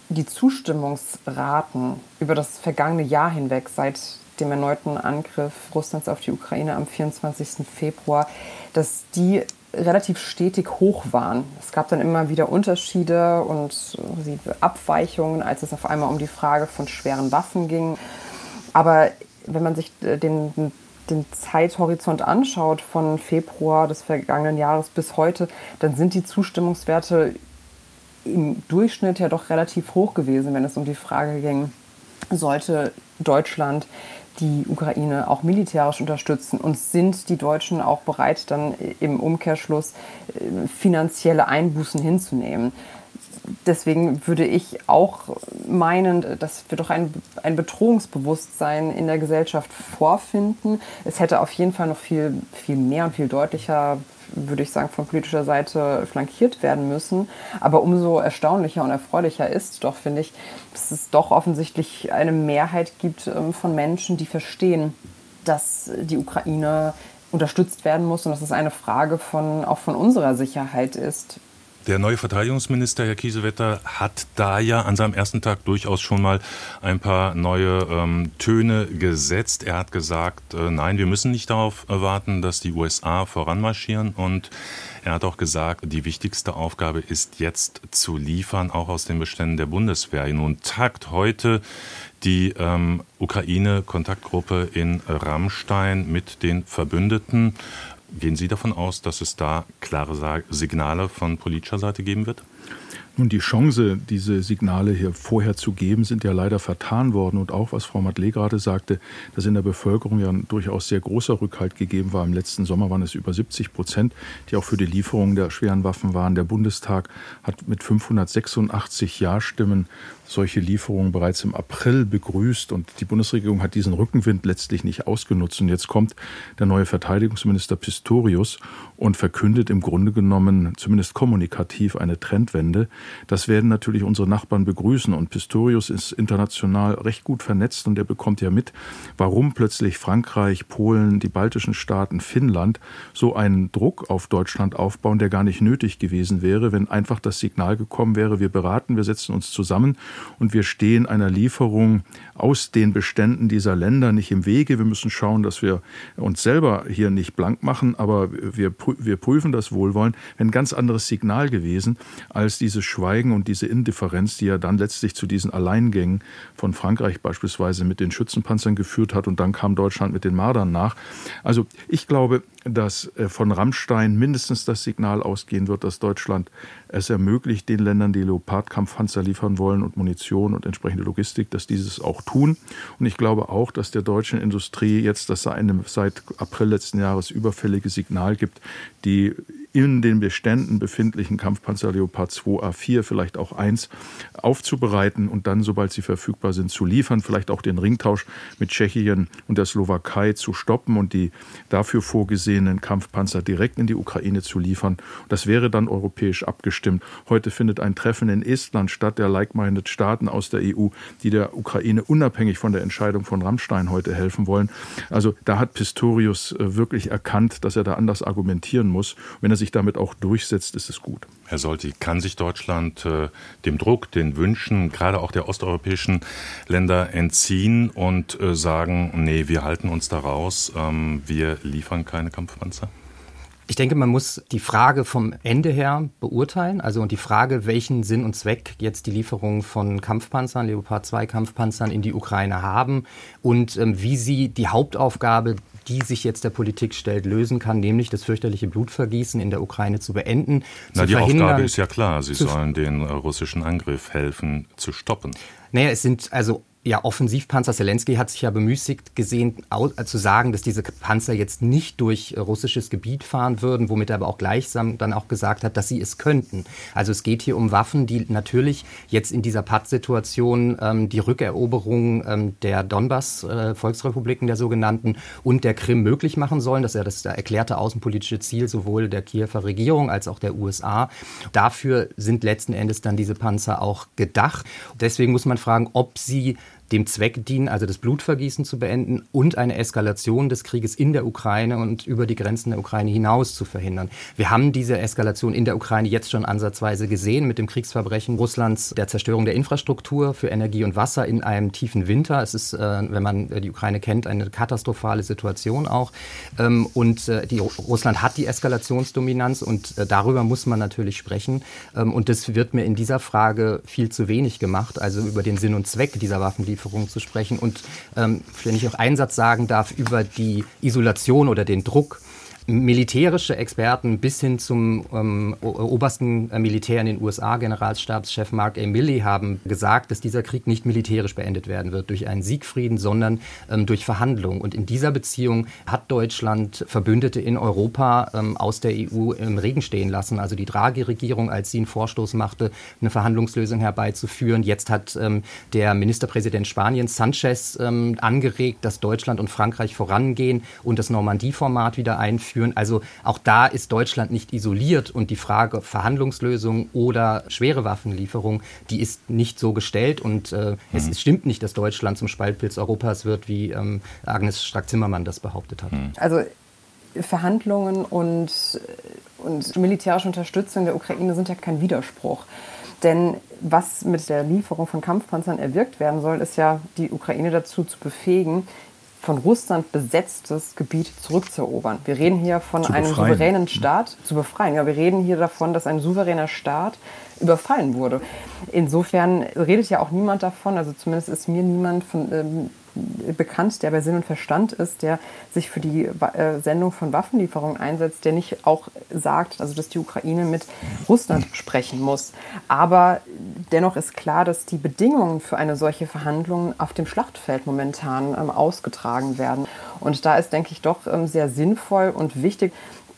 die Zustimmungsraten über das vergangene Jahr hinweg seit dem erneuten Angriff Russlands auf die Ukraine am 24. Februar, dass die relativ stetig hoch waren. Es gab dann immer wieder Unterschiede und Abweichungen, als es auf einmal um die Frage von schweren Waffen ging. Aber wenn man sich äh, den, den Zeithorizont anschaut von Februar des vergangenen Jahres bis heute, dann sind die Zustimmungswerte im Durchschnitt ja doch relativ hoch gewesen, wenn es um die Frage ging, sollte Deutschland die Ukraine auch militärisch unterstützen und sind die Deutschen auch bereit, dann im Umkehrschluss äh, finanzielle Einbußen hinzunehmen. Deswegen würde ich auch meinen, dass wir doch ein, ein Bedrohungsbewusstsein in der Gesellschaft vorfinden. Es hätte auf jeden Fall noch viel, viel mehr und viel deutlicher würde ich sagen, von politischer Seite flankiert werden müssen. Aber umso erstaunlicher und erfreulicher ist doch, finde ich, dass es doch offensichtlich eine Mehrheit gibt ähm, von Menschen, die verstehen, dass die Ukraine unterstützt werden muss und dass es eine Frage von, auch von unserer Sicherheit ist. Der neue Verteidigungsminister, Herr Kiesewetter, hat da ja an seinem ersten Tag durchaus schon mal ein paar neue ähm, Töne gesetzt. Er hat gesagt, äh, nein, wir müssen nicht darauf warten, dass die USA voranmarschieren. Und er hat auch gesagt, die wichtigste Aufgabe ist jetzt zu liefern, auch aus den Beständen der Bundeswehr. Nun tagt heute die ähm, Ukraine-Kontaktgruppe in Rammstein mit den Verbündeten. Gehen Sie davon aus, dass es da klare Signale von politischer Seite geben wird? Nun, die Chance, diese Signale hier vorher zu geben, sind ja leider vertan worden. Und auch, was Frau Matle gerade sagte, dass in der Bevölkerung ja ein durchaus sehr großer Rückhalt gegeben war. Im letzten Sommer waren es über 70 Prozent, die auch für die Lieferung der schweren Waffen waren. Der Bundestag hat mit 586 Ja-Stimmen solche Lieferungen bereits im April begrüßt. Und die Bundesregierung hat diesen Rückenwind letztlich nicht ausgenutzt. Und jetzt kommt der neue Verteidigungsminister Pistorius und verkündet im Grunde genommen, zumindest kommunikativ, eine Trendwende. Das werden natürlich unsere Nachbarn begrüßen. Und Pistorius ist international recht gut vernetzt und er bekommt ja mit, warum plötzlich Frankreich, Polen, die baltischen Staaten, Finnland so einen Druck auf Deutschland aufbauen, der gar nicht nötig gewesen wäre, wenn einfach das Signal gekommen wäre, wir beraten, wir setzen uns zusammen und wir stehen einer Lieferung aus den Beständen dieser Länder nicht im Wege. Wir müssen schauen, dass wir uns selber hier nicht blank machen, aber wir, wir prüfen das Wohlwollen. Ein ganz anderes Signal gewesen als dieses Schweigen und diese Indifferenz, die ja dann letztlich zu diesen Alleingängen von Frankreich beispielsweise mit den Schützenpanzern geführt hat und dann kam Deutschland mit den Mardern nach. Also ich glaube, dass äh, von Rammstein mindestens das Signal ausgehen wird, dass Deutschland es ermöglicht, den Ländern, die Leopard-Kampfpanzer liefern wollen und Munition und entsprechende Logistik, dass dieses auch tun. Und ich glaube auch, dass der deutschen Industrie jetzt das seit April letzten Jahres überfällige Signal gibt, die in den Beständen befindlichen Kampfpanzer Leopard 2 A4, vielleicht auch 1, aufzubereiten und dann, sobald sie verfügbar sind, zu liefern, vielleicht auch den Ringtausch mit Tschechien und der Slowakei zu stoppen und die dafür vorgesehenen Kampfpanzer direkt in die Ukraine zu liefern. Das wäre dann europäisch abgestimmt. Heute findet ein Treffen in Estland statt, der like-minded Staaten aus der EU, die der Ukraine unabhängig von der Entscheidung von Rammstein heute helfen wollen. Also da hat Pistorius äh, wirklich erkannt, dass er da anders argumentieren muss. Wenn er sich damit auch durchsetzt, ist es gut. Herr Solti, kann sich Deutschland äh, dem Druck, den Wünschen gerade auch der osteuropäischen Länder entziehen und äh, sagen, nee, wir halten uns da raus, ähm, wir liefern keine Kampfpanzer? Ich denke, man muss die Frage vom Ende her beurteilen, also und die Frage, welchen Sinn und Zweck jetzt die Lieferung von Kampfpanzern, Leopard 2 Kampfpanzern in die Ukraine haben und ähm, wie sie die Hauptaufgabe die sich jetzt der Politik stellt, lösen kann, nämlich das fürchterliche Blutvergießen in der Ukraine zu beenden. Na, zu die Aufgabe ist ja klar, sie sollen den russischen Angriff helfen zu stoppen. Naja, es sind also ja, Offensivpanzer Zelensky hat sich ja bemüßigt gesehen, äh, zu sagen, dass diese Panzer jetzt nicht durch äh, russisches Gebiet fahren würden, womit er aber auch gleichsam dann auch gesagt hat, dass sie es könnten. Also es geht hier um Waffen, die natürlich jetzt in dieser Pattsituation ähm, die Rückeroberung ähm, der Donbass-Volksrepubliken, äh, der sogenannten, und der Krim möglich machen sollen. Das ist ja das erklärte außenpolitische Ziel sowohl der Kiewer Regierung als auch der USA. Dafür sind letzten Endes dann diese Panzer auch gedacht. Deswegen muss man fragen, ob sie dem Zweck dienen, also das Blutvergießen zu beenden und eine Eskalation des Krieges in der Ukraine und über die Grenzen der Ukraine hinaus zu verhindern. Wir haben diese Eskalation in der Ukraine jetzt schon ansatzweise gesehen mit dem Kriegsverbrechen Russlands, der Zerstörung der Infrastruktur für Energie und Wasser in einem tiefen Winter. Es ist, äh, wenn man die Ukraine kennt, eine katastrophale Situation auch. Ähm, und äh, die, Russland hat die Eskalationsdominanz und äh, darüber muss man natürlich sprechen. Ähm, und das wird mir in dieser Frage viel zu wenig gemacht, also über den Sinn und Zweck dieser Waffenlieferung Lieferung zu sprechen. Und ähm, wenn ich auch einen Satz sagen darf über die Isolation oder den Druck, militärische Experten bis hin zum ähm, obersten äh, Militär in den USA, Generalstabschef Mark A. Milley, haben gesagt, dass dieser Krieg nicht militärisch beendet werden wird durch einen Siegfrieden, sondern ähm, durch Verhandlungen. Und in dieser Beziehung hat Deutschland Verbündete in Europa ähm, aus der EU im Regen stehen lassen. Also die Draghi-Regierung, als sie einen Vorstoß machte, eine Verhandlungslösung herbeizuführen. Jetzt hat ähm, der Ministerpräsident Spaniens, Sanchez, ähm, angeregt, dass Deutschland und Frankreich vorangehen und das Normandie-Format wieder einführen führen. Also auch da ist Deutschland nicht isoliert und die Frage Verhandlungslösung oder schwere Waffenlieferung, die ist nicht so gestellt und äh, mhm. es, es, stimmt nicht, dass Deutschland zum Spaltpilz Europas wird, wie ähm, Agnes Strack-Zimmermann das behauptet hat. Mhm. Also Verhandlungen und, und militärische Unterstützung der Ukraine sind ja kein Widerspruch. Denn was mit der Lieferung von Kampfpanzern erwirkt werden soll, ist ja, die Ukraine dazu zu befähigen, von Russland besetztes Gebiet zurückzuerobern. Wir reden hier von einem souveränen Staat zu befreien. Ja, wir reden hier davon, dass ein souveräner Staat überfallen wurde. Insofern redet ja auch niemand davon, also zumindest ist mir niemand von, ähm, bekannt, der bei Sinn und Verstand ist, der sich für die äh, Sendung von Waffenlieferungen einsetzt, der nicht auch sagt, also dass die Ukraine mit Russland sprechen muss. Aber dennoch ist klar, dass die Bedingungen für eine solche Verhandlung auf dem Schlachtfeld momentan ähm, ausgetragen werden. Und da ist, denke ich, doch ähm, sehr sinnvoll und wichtig,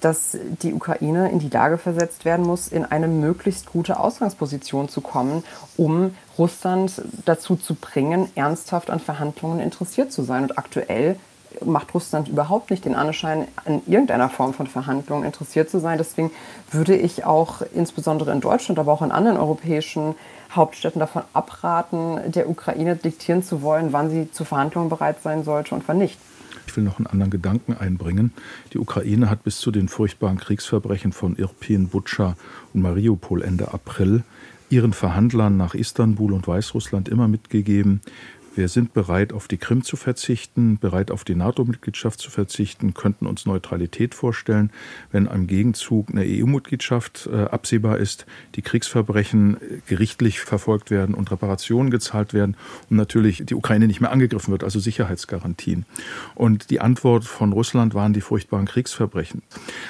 dass die Ukraine in die Lage versetzt werden muss, in eine möglichst gute Ausgangsposition zu kommen, um Russland dazu zu bringen, ernsthaft an Verhandlungen interessiert zu sein. Und aktuell macht Russland überhaupt nicht den Anschein, an irgendeiner Form von Verhandlungen interessiert zu sein. Deswegen würde ich auch insbesondere in Deutschland, aber auch in anderen europäischen Hauptstädten davon abraten, der Ukraine diktieren zu wollen, wann sie zu Verhandlungen bereit sein sollte und wann nicht. Ich will noch einen anderen Gedanken einbringen. Die Ukraine hat bis zu den furchtbaren Kriegsverbrechen von Irpin, Butscha und Mariupol Ende April ihren Verhandlern nach Istanbul und Weißrussland immer mitgegeben, wir sind bereit, auf die Krim zu verzichten, bereit, auf die NATO-Mitgliedschaft zu verzichten, könnten uns Neutralität vorstellen, wenn im Gegenzug eine EU-Mitgliedschaft äh, absehbar ist, die Kriegsverbrechen äh, gerichtlich verfolgt werden und Reparationen gezahlt werden und natürlich die Ukraine nicht mehr angegriffen wird, also Sicherheitsgarantien. Und die Antwort von Russland waren die furchtbaren Kriegsverbrechen.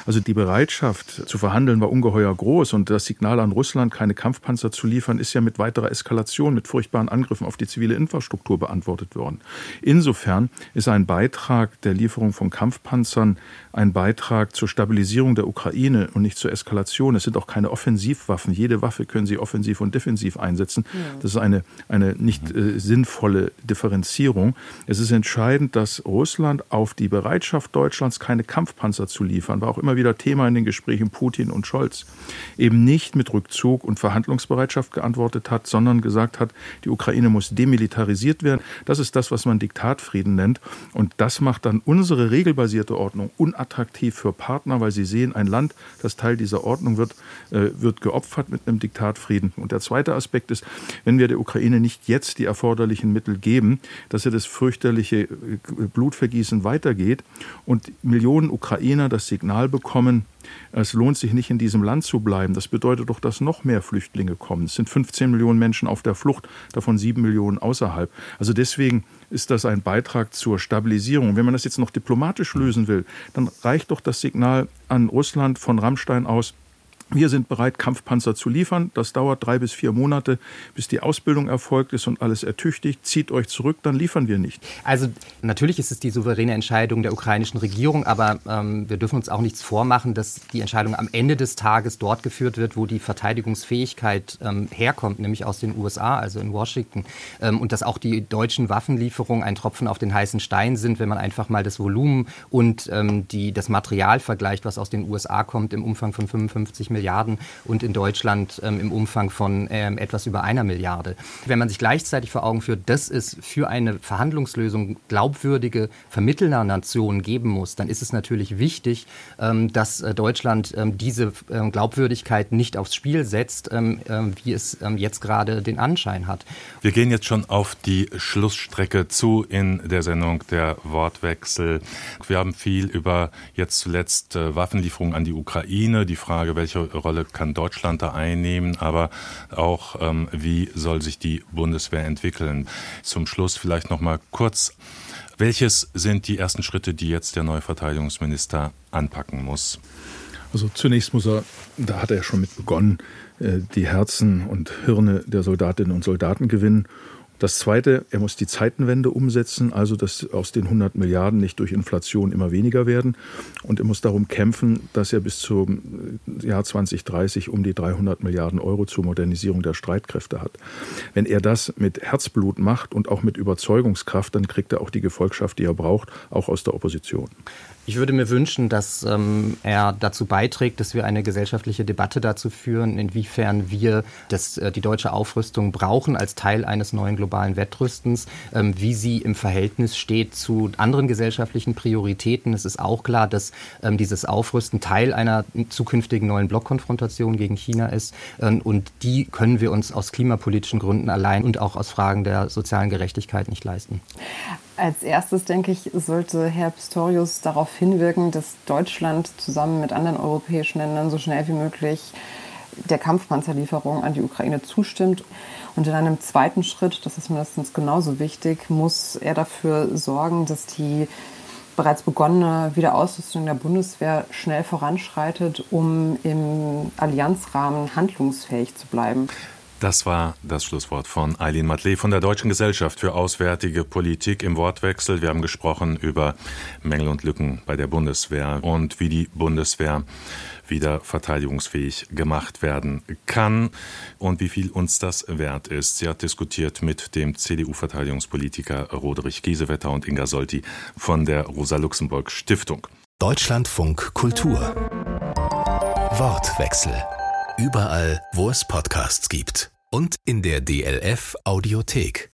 Also die Bereitschaft zu verhandeln war ungeheuer groß und das Signal an Russland, keine Kampfpanzer zu liefern, ist ja mit weiterer Eskalation, mit furchtbaren Angriffen auf die zivile Infrastruktur Infrastruktur beantwortet worden. Insofern ist ein Beitrag der Lieferung von Kampfpanzern ein Beitrag zur Stabilisierung der Ukraine und nicht zur Eskalation. Es sind auch keine Offensivwaffen. Jede Waffe können Sie offensiv und defensiv einsetzen. Ja. Das ist eine, eine nicht äh, sinnvolle Differenzierung. Es ist entscheidend, dass Russland auf die Bereitschaft Deutschlands, keine Kampfpanzer zu liefern, war auch immer wieder Thema in den Gesprächen Putin und Scholz, eben nicht mit Rückzug und Verhandlungsbereitschaft geantwortet hat, sondern gesagt hat, die Ukraine muss demilitarisiert werden. Das ist das, was man Diktatfrieden nennt. Und das macht dann unsere regelbasierte Ordnung unattraktiv für Partner, weil sie sehen, ein Land, das Teil dieser Ordnung wird, äh, wird geopfert mit einem Diktatfrieden. Und der zweite Aspekt ist, wenn wir der Ukraine nicht jetzt die erforderlichen Mittel geben, dass ja das fürchterliche äh, Blutvergießen weitergeht und Millionen Ukrainer das Signal bekommen, es lohnt sich nicht, in diesem Land zu bleiben. Das bedeutet doch, dass noch mehr Flüchtlinge kommen. Es sind 15 Millionen Menschen auf der Flucht, davon 7 Millionen außerhalb. Also deswegen ist das ein Beitrag zur Stabilisierung. Wenn man das jetzt noch diplomatisch lösen will, dann reicht doch das Signal an Russland von Rammstein aus, wir sind bereit, Kampfpanzer zu liefern. Das dauert drei bis vier Monate, bis die Ausbildung erfolgt ist und alles ertüchtigt. Zieht euch zurück, dann liefern wir nicht. Also natürlich ist es die souveräne Entscheidung der ukrainischen Regierung, aber ähm, wir dürfen uns auch nichts vormachen, dass die Entscheidung am Ende des Tages dort geführt wird, wo die Verteidigungsfähigkeit ähm, herkommt, nämlich aus den USA, also in Washington. Ähm, und dass auch die deutschen Waffenlieferungen ein Tropfen auf den heißen Stein sind, wenn man einfach mal das Volumen und ähm, die, das Material vergleicht, was aus den USA kommt, im Umfang von 55 Milliarden und in Deutschland ähm, im Umfang von ähm, etwas über einer Milliarde. Wenn man sich gleichzeitig vor Augen führt, dass es für eine Verhandlungslösung glaubwürdige Vermittlernationen geben muss, dann ist es natürlich wichtig, ähm, dass äh, Deutschland ähm, diese ähm, Glaubwürdigkeit nicht aufs Spiel setzt, ähm, wie es jetzt gerade den Anschein hat. Wir gehen jetzt schon auf die Schlussstrecke zu in der Sendung der Wortwechsel. Wir haben viel über jetzt zuletzt äh, Waffenlieferungen an die Ukraine, die Frage, welche Rolle kann Deutschland da einnehmen, aber auch, ähm, wie soll sich die Bundeswehr entwickeln. Zum Schluss vielleicht noch mal kurz. Welches sind die ersten Schritte, die jetzt der neue Verteidigungsminister anpacken muss? Also zunächst muss er, da hat er schon mit begonnen, äh, die Herzen und Hirne der Soldatinnen und Soldaten gewinnen das Zweite, er muss die Zeitenwende umsetzen, also dass aus den 100 Milliarden nicht durch Inflation immer weniger werden. Und er muss darum kämpfen, dass er bis zum Jahr 2030 um die 300 Milliarden Euro zur Modernisierung der Streitkräfte hat. Wenn er das mit Herzblut macht und auch mit Überzeugungskraft, dann kriegt er auch die Gefolgschaft, die er braucht, auch aus der Opposition. Ich würde mir wünschen, dass ähm, er dazu beiträgt, dass wir eine gesellschaftliche Debatte dazu führen, inwiefern wir das, äh, die deutsche Aufrüstung brauchen als Teil eines neuen globalen Wettrüstens, ähm, wie sie im Verhältnis steht zu anderen gesellschaftlichen Prioritäten. Es ist auch klar, dass ähm, dieses Aufrüsten Teil einer zukünftigen neuen Blockkonfrontation gegen China ist. Ähm, und die können wir uns aus klimapolitischen Gründen allein und auch aus Fragen der sozialen Gerechtigkeit nicht leisten. Als erstes, denke ich, sollte Herr Pistorius darauf hinwirken, dass Deutschland zusammen mit anderen europäischen Ländern so schnell wie möglich der Kampfpanzerlieferung an die Ukraine zustimmt. Und in einem zweiten Schritt, das ist mindestens genauso wichtig, muss er dafür sorgen, dass die bereits begonnene Wiederausrüstung der Bundeswehr schnell voranschreitet, um im Allianzrahmen handlungsfähig zu bleiben. Das war das Schlusswort von Eileen Matley von der Deutschen Gesellschaft für Auswärtige Politik im Wortwechsel. Wir haben gesprochen über Mängel und Lücken bei der Bundeswehr und wie die Bundeswehr wieder verteidigungsfähig gemacht werden kann und wie viel uns das wert ist. Sie hat diskutiert mit dem CDU-Verteidigungspolitiker Roderich Giesewetter und Inga Solti von der Rosa-Luxemburg Stiftung. Deutschlandfunk Kultur Wortwechsel Überall, wo es Podcasts gibt. Und in der DLF Audiothek.